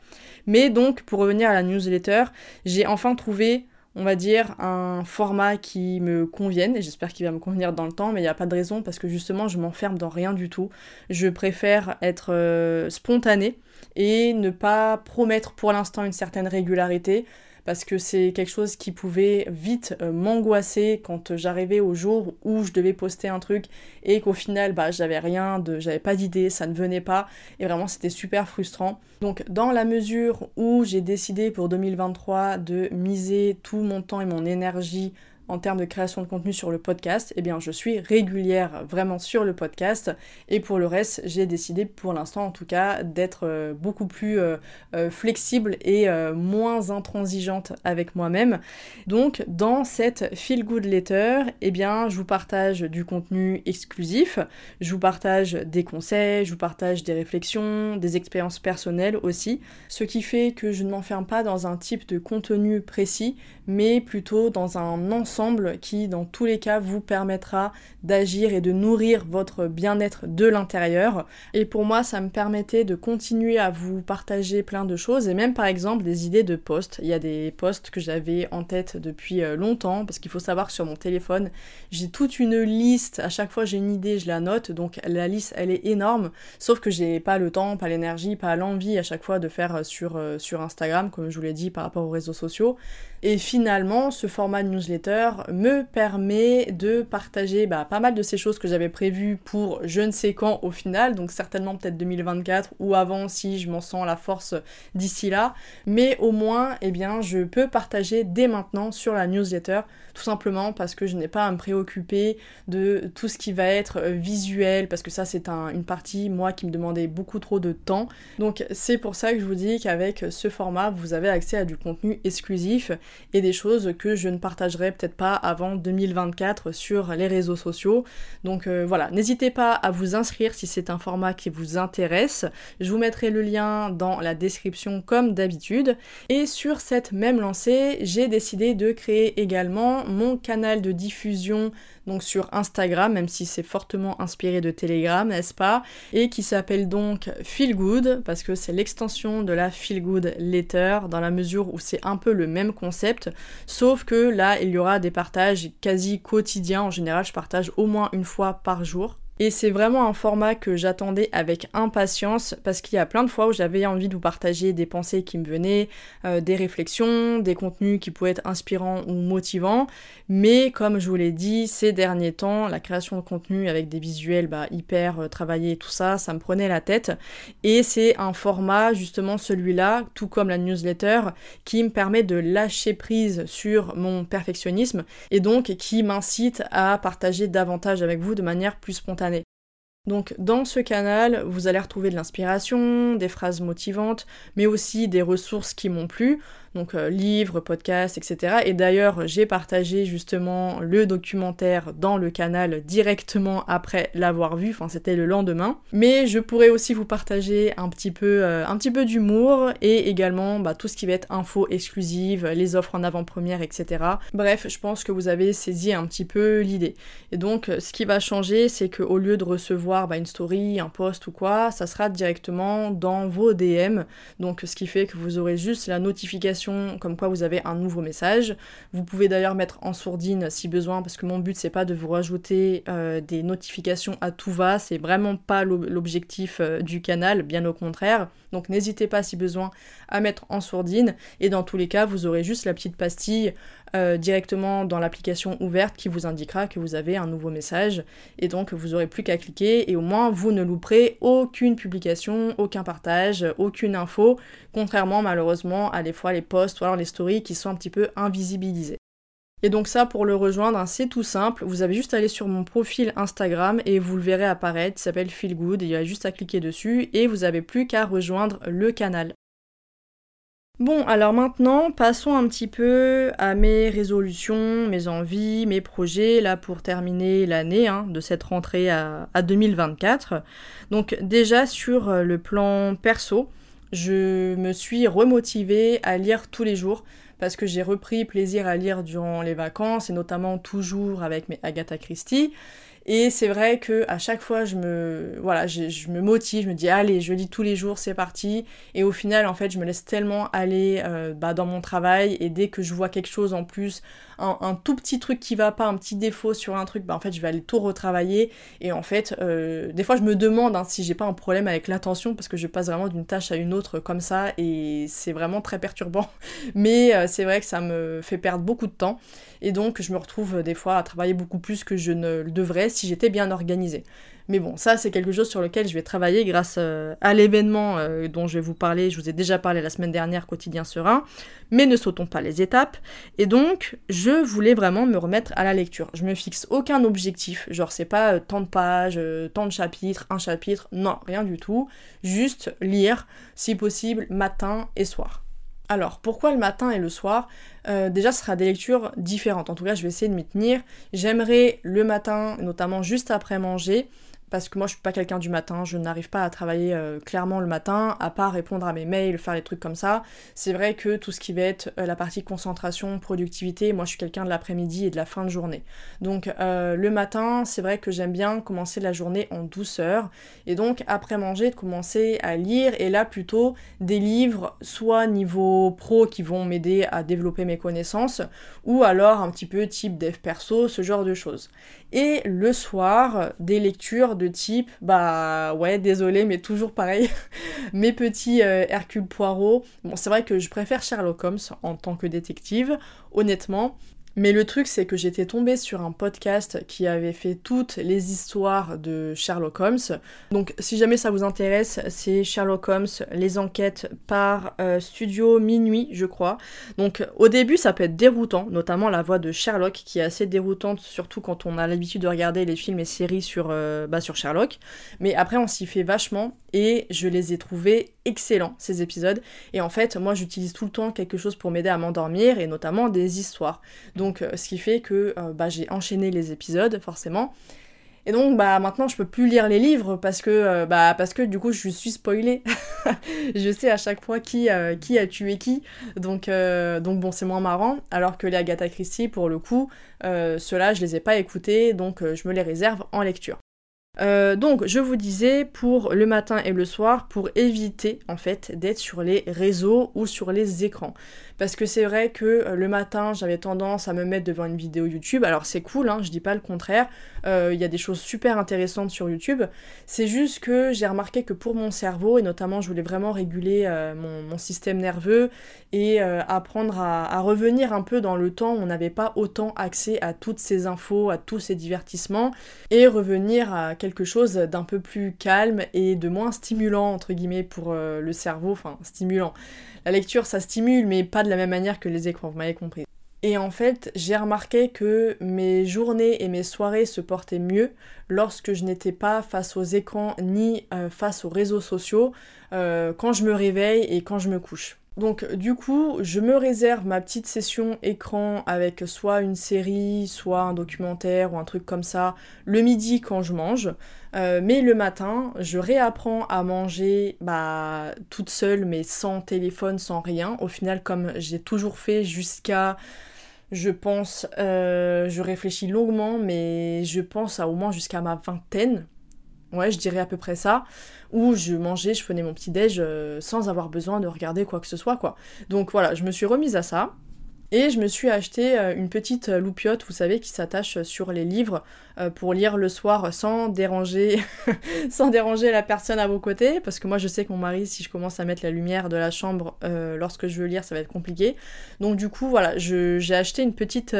Mais donc, pour revenir à la newsletter, j'ai enfin trouvé on va dire, un format qui me convienne, et j'espère qu'il va me convenir dans le temps, mais il n'y a pas de raison parce que justement je m'enferme dans rien du tout. Je préfère être euh, spontanée et ne pas promettre pour l'instant une certaine régularité parce que c'est quelque chose qui pouvait vite euh, m'angoisser quand j'arrivais au jour où je devais poster un truc et qu'au final bah j'avais rien j'avais pas d'idée, ça ne venait pas et vraiment c'était super frustrant. Donc dans la mesure où j'ai décidé pour 2023 de miser tout mon temps et mon énergie en termes de création de contenu sur le podcast, eh bien je suis régulière vraiment sur le podcast. Et pour le reste j'ai décidé pour l'instant en tout cas d'être euh, beaucoup plus euh, euh, flexible et moins intransigeante avec moi-même. Donc dans cette Feel Good Letter, eh bien je vous partage du contenu exclusif, je vous partage des conseils, je vous partage des réflexions, des expériences personnelles aussi, ce qui fait que je ne m'enferme pas dans un type de contenu précis, mais plutôt dans un ensemble qui, dans tous les cas, vous permettra d'agir et de nourrir votre bien-être de l'intérieur. Et pour moi, ça me permettait de continuer à vous partager plein de choses et même par exemple des idées de posts. Il y a des posts que j'avais en tête depuis euh, longtemps parce qu'il faut savoir que sur mon téléphone, j'ai toute une liste. À chaque fois, j'ai une idée, je la note. Donc la liste, elle est énorme. Sauf que j'ai pas le temps, pas l'énergie, pas l'envie à chaque fois de faire euh, sur, euh, sur Instagram, comme je vous l'ai dit par rapport aux réseaux sociaux. Finalement, ce format de newsletter me permet de partager bah, pas mal de ces choses que j'avais prévues pour je ne sais quand au final, donc certainement peut-être 2024 ou avant si je m'en sens la force d'ici là. Mais au moins, eh bien, je peux partager dès maintenant sur la newsletter, tout simplement parce que je n'ai pas à me préoccuper de tout ce qui va être euh, visuel, parce que ça c'est une partie, moi, qui me demandait beaucoup trop de temps. Donc c'est pour ça que je vous dis qu'avec ce format, vous avez accès à du contenu exclusif et des choses que je ne partagerai peut-être pas avant 2024 sur les réseaux sociaux. Donc euh, voilà, n'hésitez pas à vous inscrire si c'est un format qui vous intéresse. Je vous mettrai le lien dans la description comme d'habitude. Et sur cette même lancée, j'ai décidé de créer également mon canal de diffusion donc sur Instagram, même si c'est fortement inspiré de Telegram, n'est-ce pas Et qui s'appelle donc Feel Good, parce que c'est l'extension de la Feel Good Letter, dans la mesure où c'est un peu le même concept, sauf que là, il y aura des partages quasi quotidiens. En général, je partage au moins une fois par jour. Et c'est vraiment un format que j'attendais avec impatience parce qu'il y a plein de fois où j'avais envie de vous partager des pensées qui me venaient, euh, des réflexions, des contenus qui pouvaient être inspirants ou motivants. Mais comme je vous l'ai dit, ces derniers temps, la création de contenu avec des visuels bah, hyper euh, travaillés tout ça, ça me prenait la tête. Et c'est un format, justement celui-là, tout comme la newsletter, qui me permet de lâcher prise sur mon perfectionnisme et donc qui m'incite à partager davantage avec vous de manière plus spontanée donc dans ce canal, vous allez retrouver de l'inspiration, des phrases motivantes, mais aussi des ressources qui m'ont plu donc euh, livres, podcasts, etc. Et d'ailleurs, j'ai partagé justement le documentaire dans le canal directement après l'avoir vu, enfin c'était le lendemain. Mais je pourrais aussi vous partager un petit peu, euh, peu d'humour et également bah, tout ce qui va être info exclusive, les offres en avant-première, etc. Bref, je pense que vous avez saisi un petit peu l'idée. Et donc, ce qui va changer, c'est qu'au lieu de recevoir bah, une story, un post ou quoi, ça sera directement dans vos DM. Donc, ce qui fait que vous aurez juste la notification comme quoi vous avez un nouveau message. Vous pouvez d'ailleurs mettre en sourdine si besoin parce que mon but c'est pas de vous rajouter euh, des notifications à tout va, c'est vraiment pas l'objectif euh, du canal, bien au contraire. Donc n'hésitez pas si besoin à mettre en sourdine et dans tous les cas vous aurez juste la petite pastille euh, directement dans l'application ouverte qui vous indiquera que vous avez un nouveau message et donc vous aurez plus qu'à cliquer et au moins vous ne louperez aucune publication, aucun partage, aucune info, contrairement malheureusement à des fois les posts ou alors les stories qui sont un petit peu invisibilisés. Et donc ça, pour le rejoindre, hein, c'est tout simple. Vous avez juste à aller sur mon profil Instagram et vous le verrez apparaître. Il s'appelle Feel Good. il y a juste à cliquer dessus et vous n'avez plus qu'à rejoindre le canal. Bon, alors maintenant, passons un petit peu à mes résolutions, mes envies, mes projets, là pour terminer l'année hein, de cette rentrée à, 2024. Donc déjà sur euh, le plan perso, je me suis remotivée à lire tous les jours parce que j'ai repris plaisir à lire durant les vacances et notamment toujours avec mes Agatha Christie. Et c'est vrai que à chaque fois, je me, voilà, je, me motive, je me dis allez, je lis tous les jours, c'est parti. Et au final, en fait, je me laisse tellement aller euh, bah, dans mon travail. Et dès que je vois quelque chose en plus, un, tout petit truc qui va pas, un petit défaut sur un truc, bah en fait, je vais aller tout retravailler. Et en fait, euh, des fois, je me demande hein, si j'ai pas un problème avec l'attention parce que je passe vraiment d'une tâche à une autre comme ça. Et c'est vraiment très perturbant. [laughs] Mais euh, c'est vrai que ça me fait perdre beaucoup de temps. Et donc, je me retrouve des fois à travailler beaucoup plus que je ne le devrais si j'étais bien organisée. Mais bon, ça c'est quelque chose sur lequel je vais travailler grâce euh, à l'événement euh, dont je vais vous parler. Je vous ai déjà parlé la semaine dernière, quotidien serein. Mais ne sautons pas les étapes. Et donc, je voulais vraiment me remettre à la lecture. Je me fixe aucun objectif. Genre, c'est pas euh, tant de pages, tant de chapitres, un chapitre. Non, rien du tout. Juste lire, si possible, matin et soir. Alors, pourquoi le matin et le soir? Déjà, ce sera des lectures différentes. En tout cas, je vais essayer de m'y tenir. J'aimerais le matin, notamment juste après manger, parce que moi je suis pas quelqu'un du matin, je n'arrive pas à travailler euh, clairement le matin, à part répondre à mes mails, faire des trucs comme ça. C'est vrai que tout ce qui va être euh, la partie concentration, productivité, moi je suis quelqu'un de l'après-midi et de la fin de journée. Donc euh, le matin, c'est vrai que j'aime bien commencer la journée en douceur, et donc après manger, de commencer à lire, et là plutôt des livres, soit niveau pro qui vont m'aider à développer mes connaissances, ou alors un petit peu type dev perso, ce genre de choses. Et le soir, des lectures de type, bah ouais, désolé, mais toujours pareil, [laughs] mes petits euh, Hercule Poirot. Bon, c'est vrai que je préfère Sherlock Holmes en tant que détective, honnêtement, mais le truc, c'est que j'étais tombée sur un podcast qui avait fait toutes les histoires de Sherlock Holmes. Donc, si jamais ça vous intéresse, c'est Sherlock Holmes, les enquêtes par euh, Studio Minuit, je crois. Donc, au début, ça peut être déroutant, notamment la voix de Sherlock, qui est assez déroutante, surtout quand on a l'habitude de regarder les films et séries sur, euh, bah, sur Sherlock. Mais après, on s'y fait vachement, et je les ai trouvés excellents, ces épisodes. Et en fait, moi, j'utilise tout le temps quelque chose pour m'aider à m'endormir, et notamment des histoires. Donc, euh, ce qui fait que euh, bah, j'ai enchaîné les épisodes forcément. Et donc bah maintenant je peux plus lire les livres parce que euh, bah parce que du coup je suis spoilée. [laughs] je sais à chaque fois qui, qui a tué qui. Donc donc bon c'est moins marrant. Alors que les Agatha Christie pour le coup, ceux-là je les ai pas écoutés donc je me les réserve en lecture. Donc je vous disais pour le matin et le soir pour éviter en fait d'être sur les réseaux ou sur les écrans. Parce que c'est vrai que euh, le matin, j'avais tendance à me mettre devant une vidéo YouTube. Alors c'est cool, hein, je dis pas le contraire. Euh, il y a des choses super intéressantes sur YouTube. C'est juste que j'ai remarqué que pour mon cerveau, et notamment je voulais vraiment réguler euh, mon, système nerveux et apprendre à, revenir un peu dans le temps où on n'avait pas autant accès à toutes ces infos, à tous ces divertissements, et revenir à quelque chose d'un peu plus calme et de moins stimulant, entre guillemets, pour le cerveau. Enfin, stimulant la lecture, ça stimule, mais pas de la même manière que les écrans, vous m'avez compris. Et en fait, j'ai remarqué que mes journées et mes soirées se portaient mieux lorsque je n'étais pas face aux écrans ni euh, face aux réseaux sociaux euh, quand je me réveille et quand je me couche. Donc du coup, je me réserve ma petite session écran avec soit une série, soit un documentaire ou un truc comme ça le midi quand je mange. Euh, mais le matin, je réapprends à manger bah, toute seule, mais sans téléphone, sans rien. Au final, comme j'ai toujours fait jusqu'à je pense, euh, je réfléchis longuement, mais je pense à au moins jusqu'à ma vingtaine. Ouais, je dirais à peu près ça où je mangeais, je prenais mon petit déj euh, sans avoir besoin de regarder quoi que ce soit quoi. Donc voilà, je me suis remise à ça. Et je me suis acheté euh, une petite euh, loupiote, vous savez, qui s'attache sur les livres euh, pour lire le soir sans déranger, [laughs] sans déranger la personne à vos côtés. Parce que moi, je sais que mon mari, si je commence à mettre la lumière de la chambre lorsque je veux lire, ça va être compliqué. Donc du coup, voilà, j'ai acheté une petite,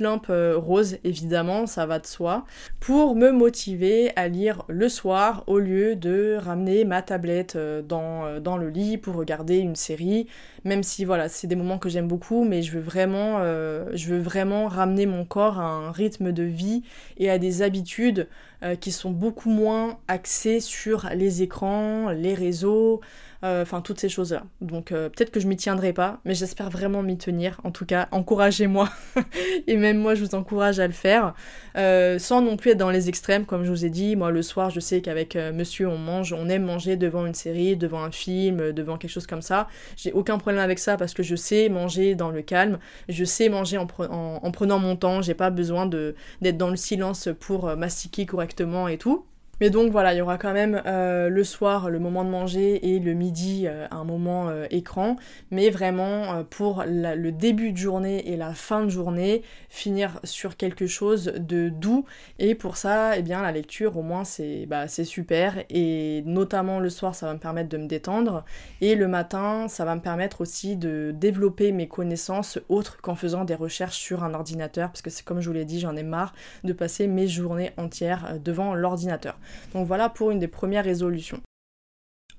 lampe rose, évidemment, ça va de soi, pour me motiver à lire le soir au lieu de ramener ma tablette dans le lit pour regarder une série. Même si, voilà, c'est des moments que j'aime beaucoup, mais je veux vraiment, euh, je veux vraiment ramener mon corps à un rythme de vie et à des habitudes euh, qui sont beaucoup moins axées sur les écrans, les réseaux, enfin toutes ces choses-là. Donc euh, peut-être que je m'y tiendrai pas, mais j'espère vraiment m'y tenir. En tout cas, encouragez-moi [laughs] et même moi je vous encourage à le faire, euh, sans non plus être dans les extrêmes comme je vous ai dit. Moi le soir, je sais qu'avec Monsieur on mange, on aime manger devant une série, devant un film, devant quelque chose comme ça. J'ai aucun problème avec ça parce que je sais manger dans le calme, je sais manger en, en prenant mon temps. J'ai pas besoin d'être dans le silence pour mastiquer correctement et tout. Mais donc voilà, il y aura quand même euh, le soir le moment de manger et le midi euh, un moment euh, écran, mais vraiment pour le début de journée et la fin de journée, finir sur quelque chose de doux. Et pour ça, eh bien la lecture au moins c'est bah, super et notamment le soir ça va me permettre de me détendre et le matin ça va me permettre aussi de développer mes connaissances autres qu'en faisant des recherches sur un ordinateur parce que c'est comme je vous l'ai dit, j'en ai marre de passer mes journées entières devant l'ordinateur. Donc voilà pour une des premières résolutions.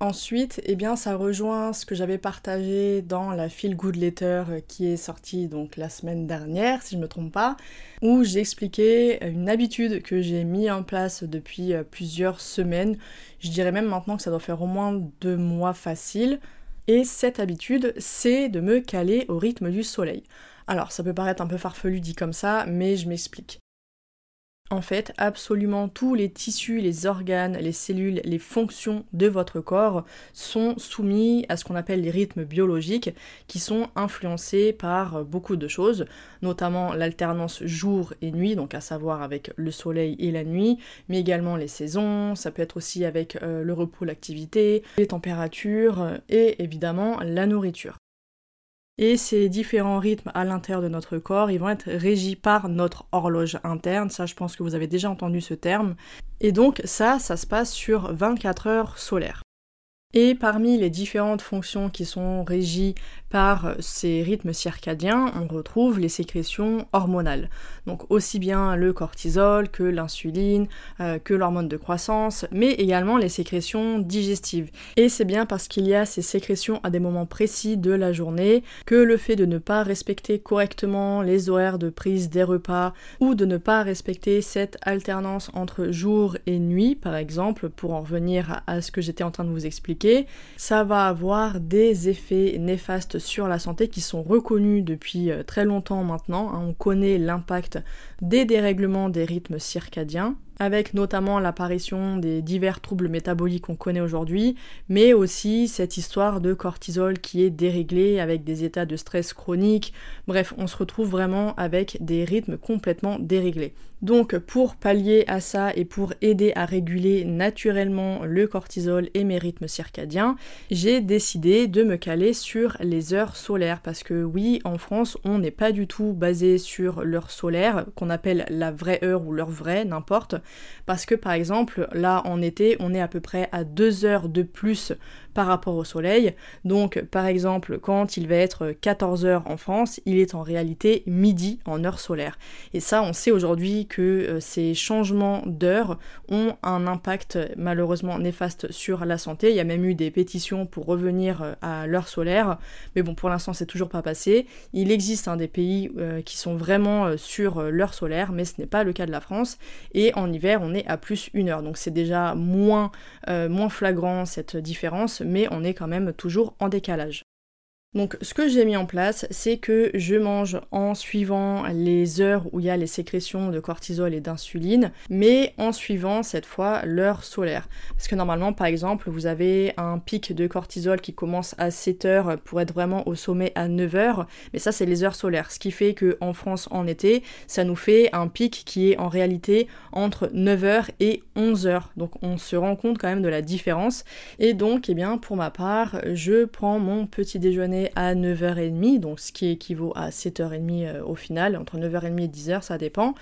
Ensuite, eh bien, ça rejoint ce que j'avais partagé dans la Feel Good Letter qui est sortie donc la semaine dernière, si je ne me trompe pas, où j'expliquais une habitude que j'ai mis en place depuis euh, plusieurs semaines. Je dirais même maintenant que ça doit faire au moins deux mois facile. Et cette habitude, c'est de me caler au rythme du soleil. Alors, ça peut paraître un peu farfelu dit comme ça, mais je m'explique. En fait, absolument tous les tissus, les organes, les cellules, les fonctions de votre corps sont soumis à ce qu'on appelle les rythmes biologiques qui sont influencés par beaucoup de choses, notamment l'alternance jour et nuit, donc à savoir avec le soleil et la nuit, mais également les saisons, ça peut être aussi avec euh, le repos, l'activité, les températures et évidemment la nourriture. Et ces différents rythmes à l'intérieur de notre corps, ils vont être régis par notre horloge interne. Ça, je pense que vous avez déjà entendu ce terme. Et donc ça, ça se passe sur 24 heures solaires. Et parmi les différentes fonctions qui sont régies par ces rythmes circadiens, on retrouve les sécrétions hormonales. Donc aussi bien le cortisol que l'insuline, euh, que l'hormone de croissance, mais également les sécrétions digestives. Et c'est bien parce qu'il y a ces sécrétions à des moments précis de la journée que le fait de ne pas respecter correctement les horaires de prise des repas ou de ne pas respecter cette alternance entre jour et nuit, par exemple, pour en revenir à ce que j'étais en train de vous expliquer, ça va avoir des effets néfastes sur la santé qui sont reconnus depuis euh, très longtemps maintenant. Hein. On connaît l'impact des dérèglements des rythmes circadiens avec notamment l'apparition des divers troubles métaboliques qu'on connaît aujourd'hui, mais aussi cette histoire de cortisol qui est déréglé avec des états de stress chronique. Bref, on se retrouve vraiment avec des rythmes complètement déréglés. Donc pour pallier à ça et pour aider à réguler naturellement le cortisol et mes rythmes circadiens, j'ai décidé de me caler sur les heures solaires parce que oui, en France, on n'est pas du tout basé sur l'heure solaire qu'on appelle la vraie heure ou l'heure vraie, n'importe. Parce que par exemple, là en été, on est à peu près à deux heures de plus par rapport au soleil. Donc par exemple, quand il va être 14 heures en France, il est en réalité midi en heure solaire. Et ça, on sait aujourd'hui que euh, ces changements d'heure ont un impact malheureusement néfaste sur la santé. Il y a même eu des pétitions pour revenir euh, à l'heure solaire, mais bon, pour l'instant, c'est toujours pas passé. Il existe des pays euh, qui sont vraiment sur l'heure solaire, mais ce n'est pas le cas de la France. Et on est à plus une heure. Donc c'est déjà moins, moins flagrant cette différence, mais on est quand même toujours en décalage. Donc ce que j'ai mis en place, c'est que je mange en suivant les heures où il y a les sécrétions de cortisol et d'insuline, mais en suivant cette fois l'heure solaire. Parce que normalement, par exemple, vous avez un pic de cortisol qui commence à 7 heures pour être vraiment au sommet à 9 heures, mais ça c'est les heures solaires. Ce qui fait qu'en France en été, ça nous fait un pic qui est en réalité entre 9 heures et 11 heures. Donc on se rend compte quand même de la différence. Et donc, eh bien, pour ma part, je prends mon petit déjeuner à 9h30, donc ce qui équivaut à 7h30 euh, au final, entre 9h30 et 10h, ça dépend.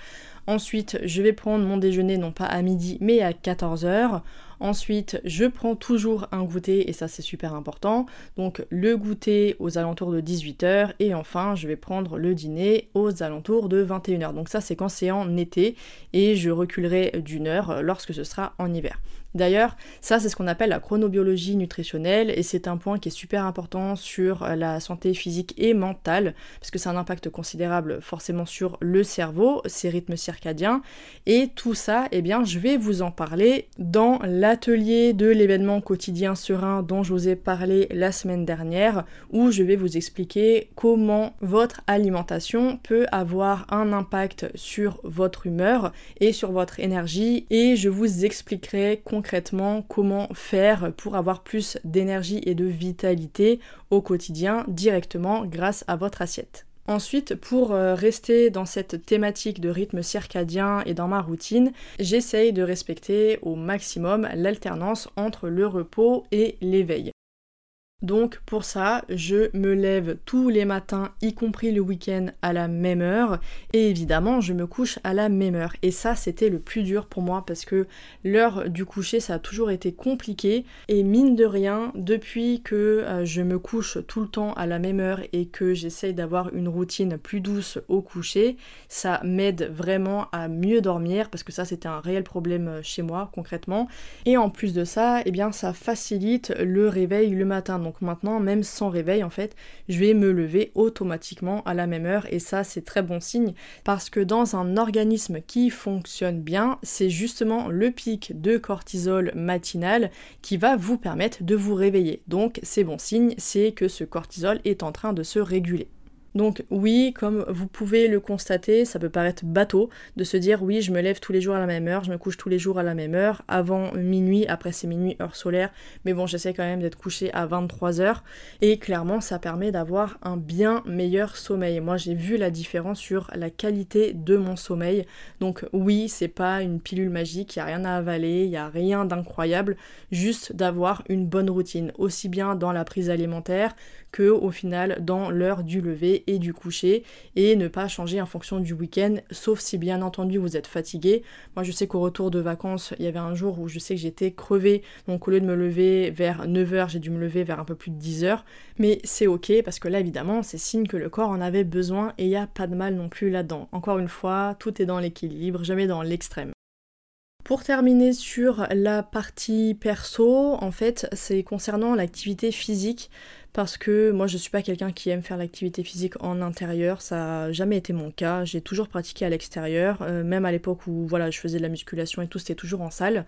Ensuite, je vais prendre mon déjeuner non pas à midi mais à 14h. Ensuite, je prends toujours un goûter et ça c'est super important. Donc le goûter aux alentours de 18h et enfin je vais prendre le dîner aux alentours de 21h. Donc ça c'est quand c'est en été et je reculerai d'une heure lorsque ce sera en hiver. D'ailleurs, ça c'est ce qu'on appelle la chronobiologie nutritionnelle et c'est un point qui est super important sur la santé physique et mentale parce que c'est un impact considérable forcément sur le cerveau, ses rythmes circadiens. Et tout ça, eh bien je vais vous en parler dans la l'atelier de l'événement quotidien serein dont je vous ai parlé la semaine dernière, où je vais vous expliquer comment votre alimentation peut avoir un impact sur votre humeur et sur votre énergie, et je vous expliquerai concrètement comment faire pour avoir plus d'énergie et de vitalité au quotidien directement grâce à votre assiette. Ensuite, pour euh, rester dans cette thématique de rythme circadien et dans ma routine, j'essaye de respecter au maximum l'alternance entre le repos et l'éveil. Donc pour ça, je me lève tous les matins, y compris le week-end, à la même heure. Et évidemment, je me couche à la même heure. Et ça, c'était le plus dur pour moi parce que l'heure du coucher, ça a toujours été compliqué. Et mine de rien, depuis que euh, je me couche tout le temps à la même heure et que j'essaye d'avoir une routine plus douce au coucher, ça m'aide vraiment à mieux dormir parce que ça, c'était un réel problème euh, chez moi concrètement. Et en plus de ça, eh bien, ça facilite le réveil le matin. Donc maintenant, même sans réveil, en fait, je vais me lever automatiquement à la même heure et ça, c'est très bon signe parce que dans un organisme qui fonctionne bien, c'est justement le pic de cortisol matinal qui va vous permettre de vous réveiller. Donc, c'est bon signe, c'est que ce cortisol est en train de se réguler. Donc oui, comme vous pouvez le constater, ça peut paraître bateau de se dire oui, je me lève tous les jours à la même heure, je me couche tous les jours à la même heure, avant minuit, après c'est minuit heure solaire, mais bon, j'essaie quand même d'être couché à 23h et clairement ça permet d'avoir un bien meilleur sommeil. Moi, j'ai vu la différence sur la qualité de mon sommeil. Donc oui, c'est pas une pilule magique, il y a rien à avaler, il y a rien d'incroyable, juste d'avoir une bonne routine, aussi bien dans la prise alimentaire que au final dans l'heure du lever et du coucher et ne pas changer en fonction du week-end, sauf si bien entendu vous êtes fatigué. Moi je sais qu'au retour de vacances, il y avait un jour où je sais que j'étais crevée, donc au lieu de me lever vers 9h, j'ai dû me lever vers un peu plus de 10h, mais c'est ok parce que là évidemment c'est signe que le corps en avait besoin et il n'y a pas de mal non plus là-dedans. Encore une fois, tout est dans l'équilibre, jamais dans l'extrême. Pour terminer sur la partie perso, en fait, c'est concernant l'activité physique parce que moi je suis pas quelqu'un qui aime faire l'activité physique en intérieur, ça n'a jamais été mon cas, j'ai toujours pratiqué à l'extérieur, euh, même à l'époque où voilà, je faisais de la musculation et tout, c'était toujours en salle.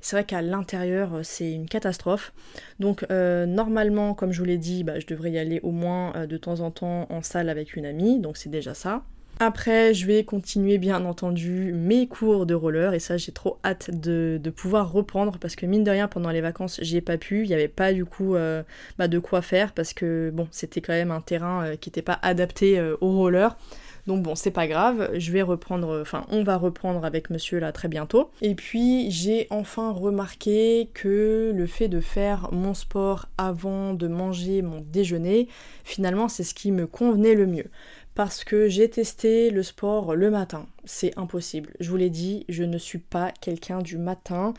C'est vrai qu'à l'intérieur, euh, c'est une catastrophe. Donc euh, normalement, comme je vous l'ai dit, bah, je devrais y aller au moins de temps en temps en salle avec une amie, donc c'est déjà ça. Après, je vais continuer bien entendu mes cours de roller et ça j'ai trop hâte de, pouvoir reprendre parce que mine de rien pendant les vacances j'ai pas pu, il n'y avait pas du coup euh, bah, de quoi faire parce que bon c'était quand même un terrain euh, qui n'était pas adapté euh, au roller. Donc bon, c'est pas grave, je vais reprendre, enfin on va reprendre avec monsieur là très bientôt. Et puis j'ai enfin remarqué que le fait de faire mon sport avant de manger mon déjeuner, finalement c'est ce qui me convenait le mieux parce que j'ai testé le sport le matin. C'est impossible. Je vous l'ai dit, je ne suis pas quelqu'un du matin.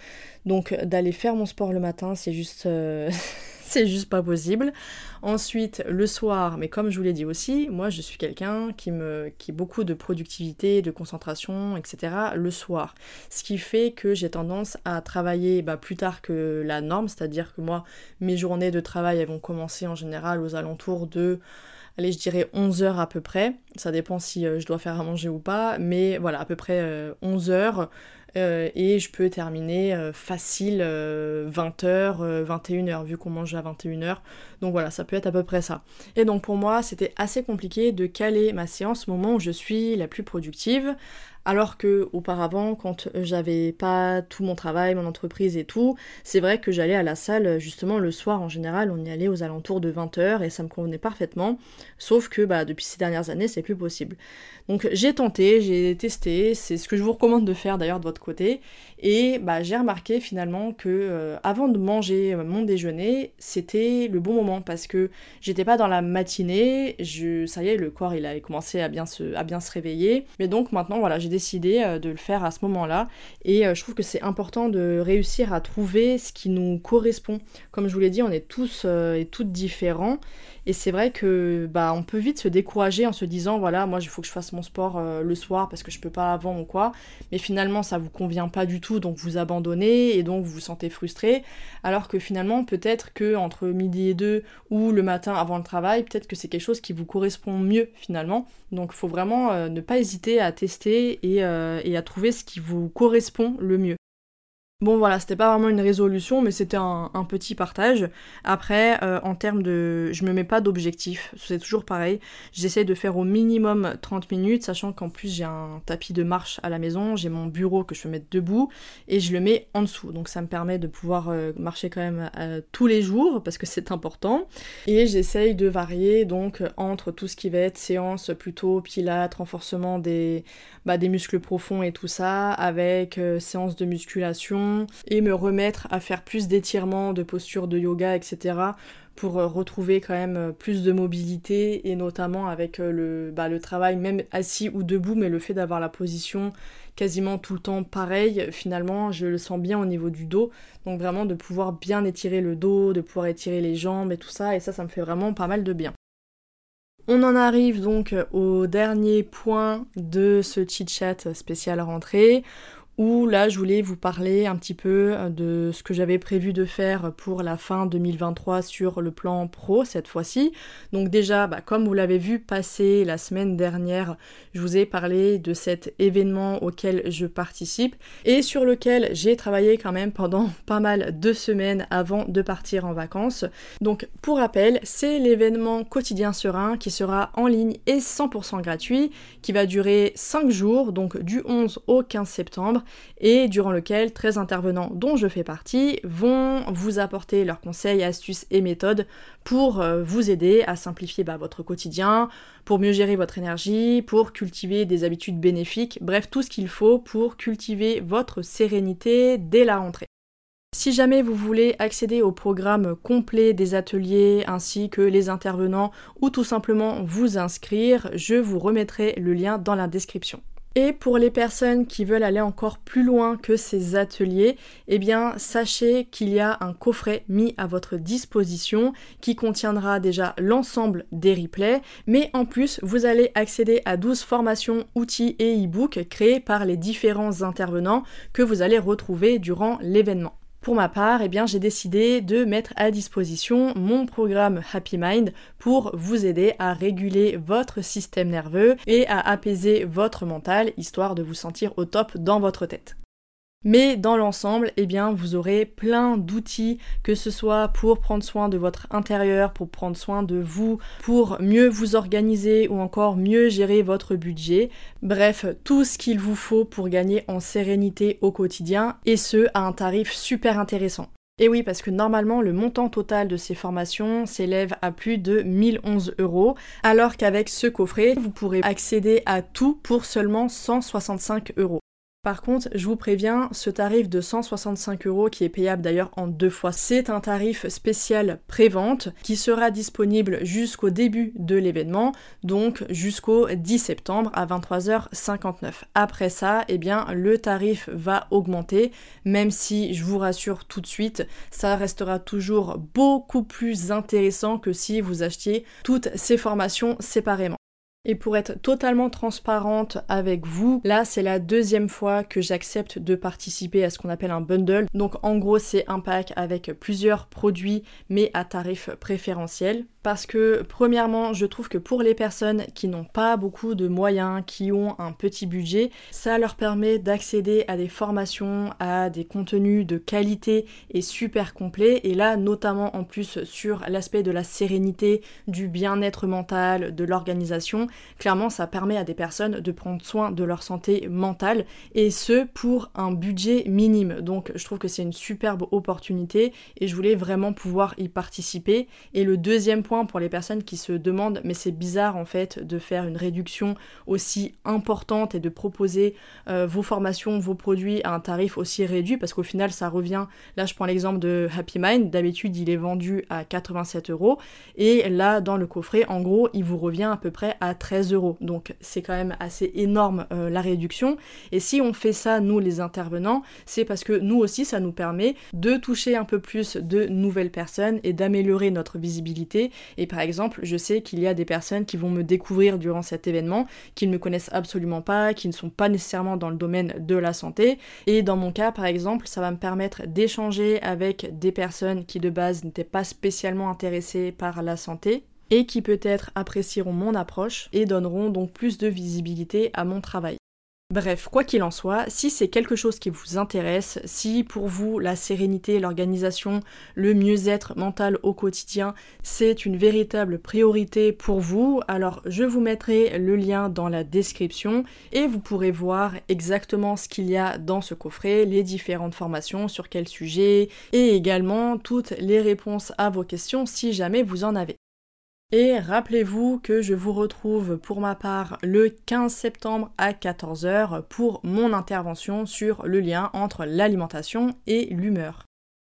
Donc d'aller faire mon sport le matin, c'est juste euh, [laughs] c'est juste pas possible. Ensuite, le soir, mais comme je vous l'ai dit aussi, moi je suis quelqu'un qui me qui a beaucoup de productivité, de concentration, etc. le soir. Ce qui fait que j'ai tendance à travailler bah, plus tard que la norme, c'est-à-dire que moi mes journées de travail elles vont commencer en général aux alentours de allez, je dirais 11 heures à peu près. Ça dépend si euh, je dois faire à manger ou pas, mais voilà, à peu près 11 euh, heures. Euh, et je peux terminer facile 20h, 21h, vu qu'on mange à 21h. Donc voilà, ça peut être à peu près ça. Et donc pour moi, c'était assez compliqué de caler ma séance au moment où je suis la plus productive. Alors que auparavant, quand j'avais pas tout mon travail, mon entreprise et tout, c'est vrai que j'allais à la salle justement le soir en général, on y allait aux alentours de 20h et ça me convenait parfaitement. Sauf que bah, depuis ces dernières années, c'est plus possible. Donc j'ai tenté, j'ai testé, c'est ce que je vous recommande de faire d'ailleurs de votre côté. Et bah, j'ai remarqué finalement que euh, avant de manger mon déjeuner, c'était le bon moment parce que j'étais pas dans la matinée, je, ça y est, le corps il avait commencé à bien se, réveiller. Mais donc maintenant voilà, j'ai décidé euh, de le faire à ce moment-là. Et euh, je trouve que c'est important de réussir à trouver ce qui nous correspond. Comme je vous l'ai dit, on est tous et toutes différents. Et c'est vrai que bah on peut vite se décourager en se disant voilà moi il faut que je fasse mon sport euh, le soir parce que je peux pas avant ou quoi. Mais finalement ça vous convient pas du tout donc vous abandonnez et donc vous vous sentez frustré. Alors que finalement peut-être que entre midi et deux ou le matin avant le travail peut-être que c'est quelque chose qui vous correspond mieux finalement. Donc faut vraiment euh, ne pas hésiter à tester euh, et à trouver ce qui vous correspond le mieux. Bon voilà, c'était pas vraiment une résolution, mais c'était un, petit partage. Après, euh, en termes de... Je me mets pas d'objectif, c'est toujours pareil. J'essaie de faire au minimum 30 minutes, sachant qu'en plus j'ai un tapis de marche à la maison, j'ai mon bureau que je peux mettre debout, et je le mets en dessous. Donc ça me permet de pouvoir euh, marcher quand même euh, tous les jours, parce que c'est important. Et j'essaye de varier donc entre tout ce qui va être séance plutôt pilates, renforcement des, bah, des muscles profonds et tout ça, avec séance de musculation et me remettre à faire plus d'étirements, de postures de yoga, etc. pour euh, retrouver quand même euh, plus de mobilité et notamment avec euh, le, bah, le travail même assis ou debout, mais le fait d'avoir la position quasiment tout le temps pareil, finalement je le sens bien au niveau du dos. Donc vraiment de pouvoir bien étirer le dos, de pouvoir étirer les jambes et tout ça, et ça ça me fait vraiment pas mal de bien. On en arrive donc au dernier point de ce chit-chat spécial rentrée où là je voulais vous parler un petit peu euh, de ce que j'avais prévu de faire pour la fin 2023 sur le plan pro cette fois-ci. Donc déjà, bah, comme vous l'avez vu passer la semaine dernière, je vous ai parlé de cet événement auquel je participe et sur lequel j'ai travaillé quand même pendant [laughs] pas mal de semaines avant de partir en vacances. Donc pour rappel, c'est l'événement quotidien serein qui sera en ligne et 100% gratuit, qui va durer 5 jours, donc du 11 au 15 septembre et durant lequel 13 intervenants dont je fais partie vont vous apporter leurs conseils, astuces et méthodes pour euh, vous aider à simplifier bah, votre quotidien, pour mieux gérer votre énergie, pour cultiver des habitudes bénéfiques, bref tout ce qu'il faut pour cultiver votre sérénité dès la rentrée. Si jamais vous voulez accéder au programme complet des ateliers ainsi que les intervenants ou tout simplement vous inscrire, je vous remettrai le lien dans la description. Et pour les personnes qui veulent aller encore plus loin que ces ateliers, eh bien sachez qu'il y a un coffret mis à votre disposition qui contiendra déjà l'ensemble des replays, mais en plus vous allez accéder à 12 formations, outils et e-books créés par les différents intervenants que vous allez retrouver durant l'événement. Pour ma part, eh bien, j'ai décidé de mettre à disposition mon programme Happy Mind pour vous aider à réguler votre système nerveux et à apaiser votre mental, histoire de vous sentir au top dans votre tête. Mais dans l'ensemble, eh bien, vous aurez plein d'outils, que ce soit pour prendre soin de votre intérieur, pour prendre soin de vous, pour mieux vous organiser ou encore mieux gérer votre budget. Bref, tout ce qu'il vous faut pour gagner en sérénité au quotidien et ce à un tarif super intéressant. Et oui, parce que normalement, le montant total de ces formations s'élève à plus de 1011 euros, alors qu'avec ce coffret, vous pourrez accéder à tout pour seulement 165 euros. Par contre, je vous préviens, ce tarif de 165 euros, qui est payable d'ailleurs en deux fois, c'est un tarif spécial pré-vente qui sera disponible jusqu'au début de l'événement, donc jusqu'au 10 septembre à 23h59. Après ça, eh bien, le tarif va augmenter, même si je vous rassure tout de suite, ça restera toujours beaucoup plus intéressant que si vous achetiez toutes ces formations séparément. Et pour être totalement transparente avec vous, là c'est la deuxième fois que j'accepte de participer à ce qu'on appelle un bundle. Donc en gros c'est un pack avec plusieurs produits mais à tarif préférentiel parce que premièrement, je trouve que pour les personnes qui n'ont pas beaucoup de moyens, qui ont un petit budget, ça leur permet d'accéder à des formations, à des contenus de qualité et super complets. Et là, notamment en plus sur l'aspect de la sérénité, du bien-être mental, de l'organisation, clairement, ça permet à des personnes de prendre soin de leur santé mentale et ce pour un budget minime. Donc, je trouve que c'est une superbe opportunité et je voulais vraiment pouvoir y participer. Et le deuxième point pour les personnes qui se demandent mais c'est bizarre en fait de faire une réduction aussi importante et de proposer euh, vos formations, vos produits à un tarif aussi réduit parce qu'au final ça revient, là je prends l'exemple de Happy Mind, d'habitude il est vendu à 87 euros. Et là dans le coffret en gros il vous revient à peu près à 13 euros. Donc c'est quand même assez énorme euh, la réduction. Et si on fait ça nous les intervenants c'est parce que nous aussi ça nous permet de toucher un peu plus de nouvelles personnes et d'améliorer notre visibilité et par exemple, je sais qu'il y a des personnes qui vont me découvrir durant cet événement, qui ne me connaissent absolument pas, qui ne sont pas nécessairement dans le domaine de la santé. Et dans mon cas, par exemple, ça va me permettre d'échanger avec des personnes qui de base n'étaient pas spécialement intéressées par la santé et qui peut-être apprécieront mon approche et donneront donc plus de visibilité à mon travail. Bref, quoi qu'il en soit, si c'est quelque chose qui vous intéresse, si pour vous la sérénité, l'organisation, le mieux-être mental au quotidien, c'est une véritable priorité pour vous, alors je vous mettrai le lien dans la description et vous pourrez voir exactement ce qu'il y a dans ce coffret, les différentes formations, sur quel sujet et également toutes les réponses à vos questions si jamais vous en avez. Et rappelez-vous que je vous retrouve pour ma part le 15 septembre à 14h pour mon intervention sur le lien entre l'alimentation et l'humeur.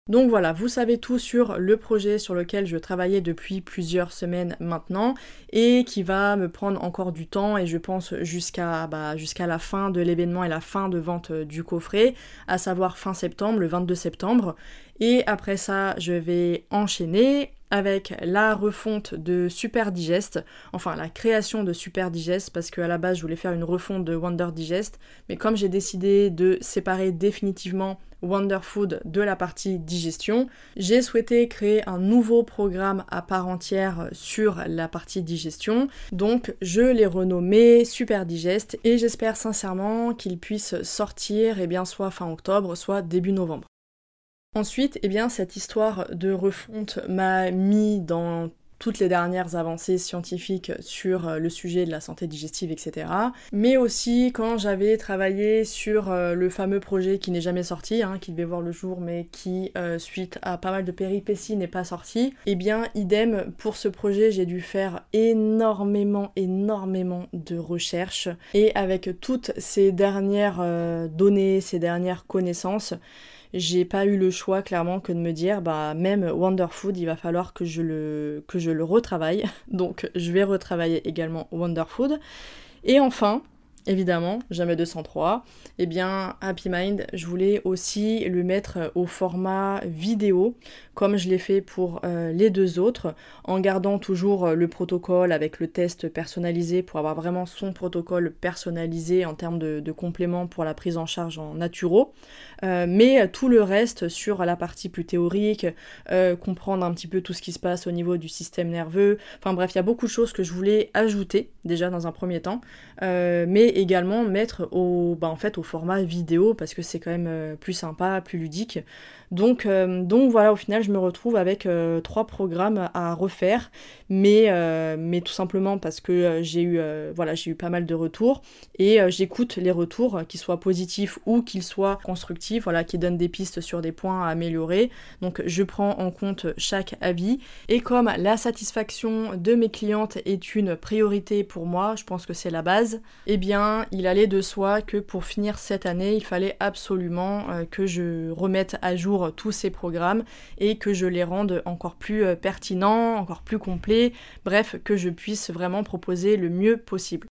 Donc voilà, vous savez tout sur le projet sur lequel je travaillais depuis plusieurs semaines maintenant et qui va me prendre encore du temps et je pense jusqu'à bah, la fin de l'événement et la fin de vente du coffret, à savoir fin septembre, le 22 septembre. Et après ça, je vais enchaîner avec la refonte de Super Digest, enfin la création de Super Digest, parce qu'à la base je voulais faire une refonte de Wonder Digest, mais comme j'ai décidé de séparer définitivement Wonder Food de la partie digestion, j'ai souhaité créer un nouveau programme à part entière sur la partie digestion, donc je l'ai renommé Super Digest et j'espère sincèrement qu'il puisse sortir eh bien, soit fin octobre, soit début novembre. Ensuite, eh bien, cette histoire de refonte m'a mis dans toutes les dernières avancées scientifiques sur euh, le sujet de la santé digestive, etc. Mais aussi quand j'avais travaillé sur euh, le fameux projet qui n'est jamais sorti, hein, qui devait voir le jour, mais qui, euh, suite à pas mal de péripéties, n'est pas sorti. Eh bien, idem, pour ce projet, j'ai dû faire énormément, énormément de recherches. Et avec toutes ces dernières données, ces dernières connaissances, j'ai pas eu le choix clairement que de me dire bah même Wonder Food il va falloir que je le que je le retravaille. [laughs] Donc je vais retravailler également Wonder Food. Et enfin évidemment, jamais 203, eh bien Happy Mind, je voulais aussi le mettre au format vidéo, comme je l'ai fait pour euh, les deux autres, en gardant toujours euh, le protocole avec le test personnalisé pour avoir vraiment son protocole personnalisé en termes de, compléments pour la prise en charge en naturo, mais tout le reste sur la partie plus théorique, comprendre un petit peu tout ce qui se passe au niveau du système nerveux, enfin bref, il y a beaucoup de choses que je voulais ajouter déjà dans un premier temps, mais également mettre au, bah, en fait, au format vidéo parce que c'est quand même euh, plus sympa, plus ludique. Donc, euh, donc voilà, au final, je me retrouve avec euh, trois programmes à refaire, mais, mais tout simplement parce que j'ai eu, voilà, j'ai eu pas mal de retours. Et j'écoute les retours, qu'ils soient positifs ou qu'ils soient constructifs, voilà, qui donnent des pistes sur des points à améliorer. Donc je prends en compte chaque avis. Et comme la satisfaction de mes clientes est une priorité pour moi, je pense que c'est la base, eh bien il allait de soi que pour finir cette année, il fallait absolument que je remette à jour tous ces programmes et que je les rende encore plus euh, pertinents, encore plus complets, bref, que je puisse vraiment proposer le mieux possible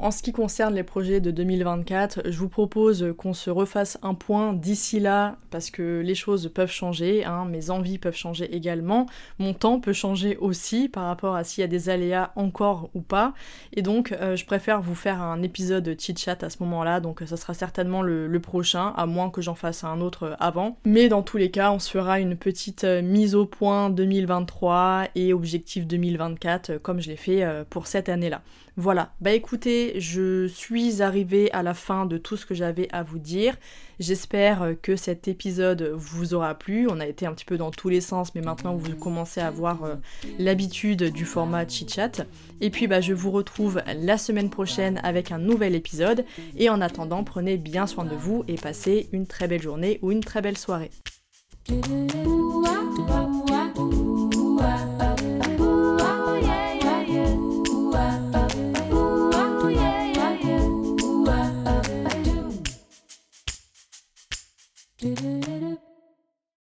en ce qui concerne les projets de 2024, je vous propose qu'on se refasse un point d'ici là, parce que les choses peuvent changer, hein, mes envies peuvent changer également, mon temps peut changer aussi par rapport à s'il y a des aléas encore ou pas, et donc euh, je préfère vous faire un épisode chit-chat à ce moment-là, donc ça sera certainement le, prochain, à moins que j'en fasse un autre avant. Mais dans tous les cas, on se fera une petite euh, mise au point 2023 et objectif 2024, euh, comme je l'ai fait pour cette année-là. Voilà, bah écoutez, je suis arrivée à la fin de tout ce que j'avais à vous dire. J'espère que cet épisode vous aura plu. On a été un petit peu dans tous les sens, mais maintenant vous commencez à avoir euh, l'habitude du format chit-chat. Et puis bah, je vous retrouve la semaine prochaine avec un nouvel épisode. Et en attendant, prenez bien soin de vous et passez une très belle journée ou une très belle soirée. Do do do do.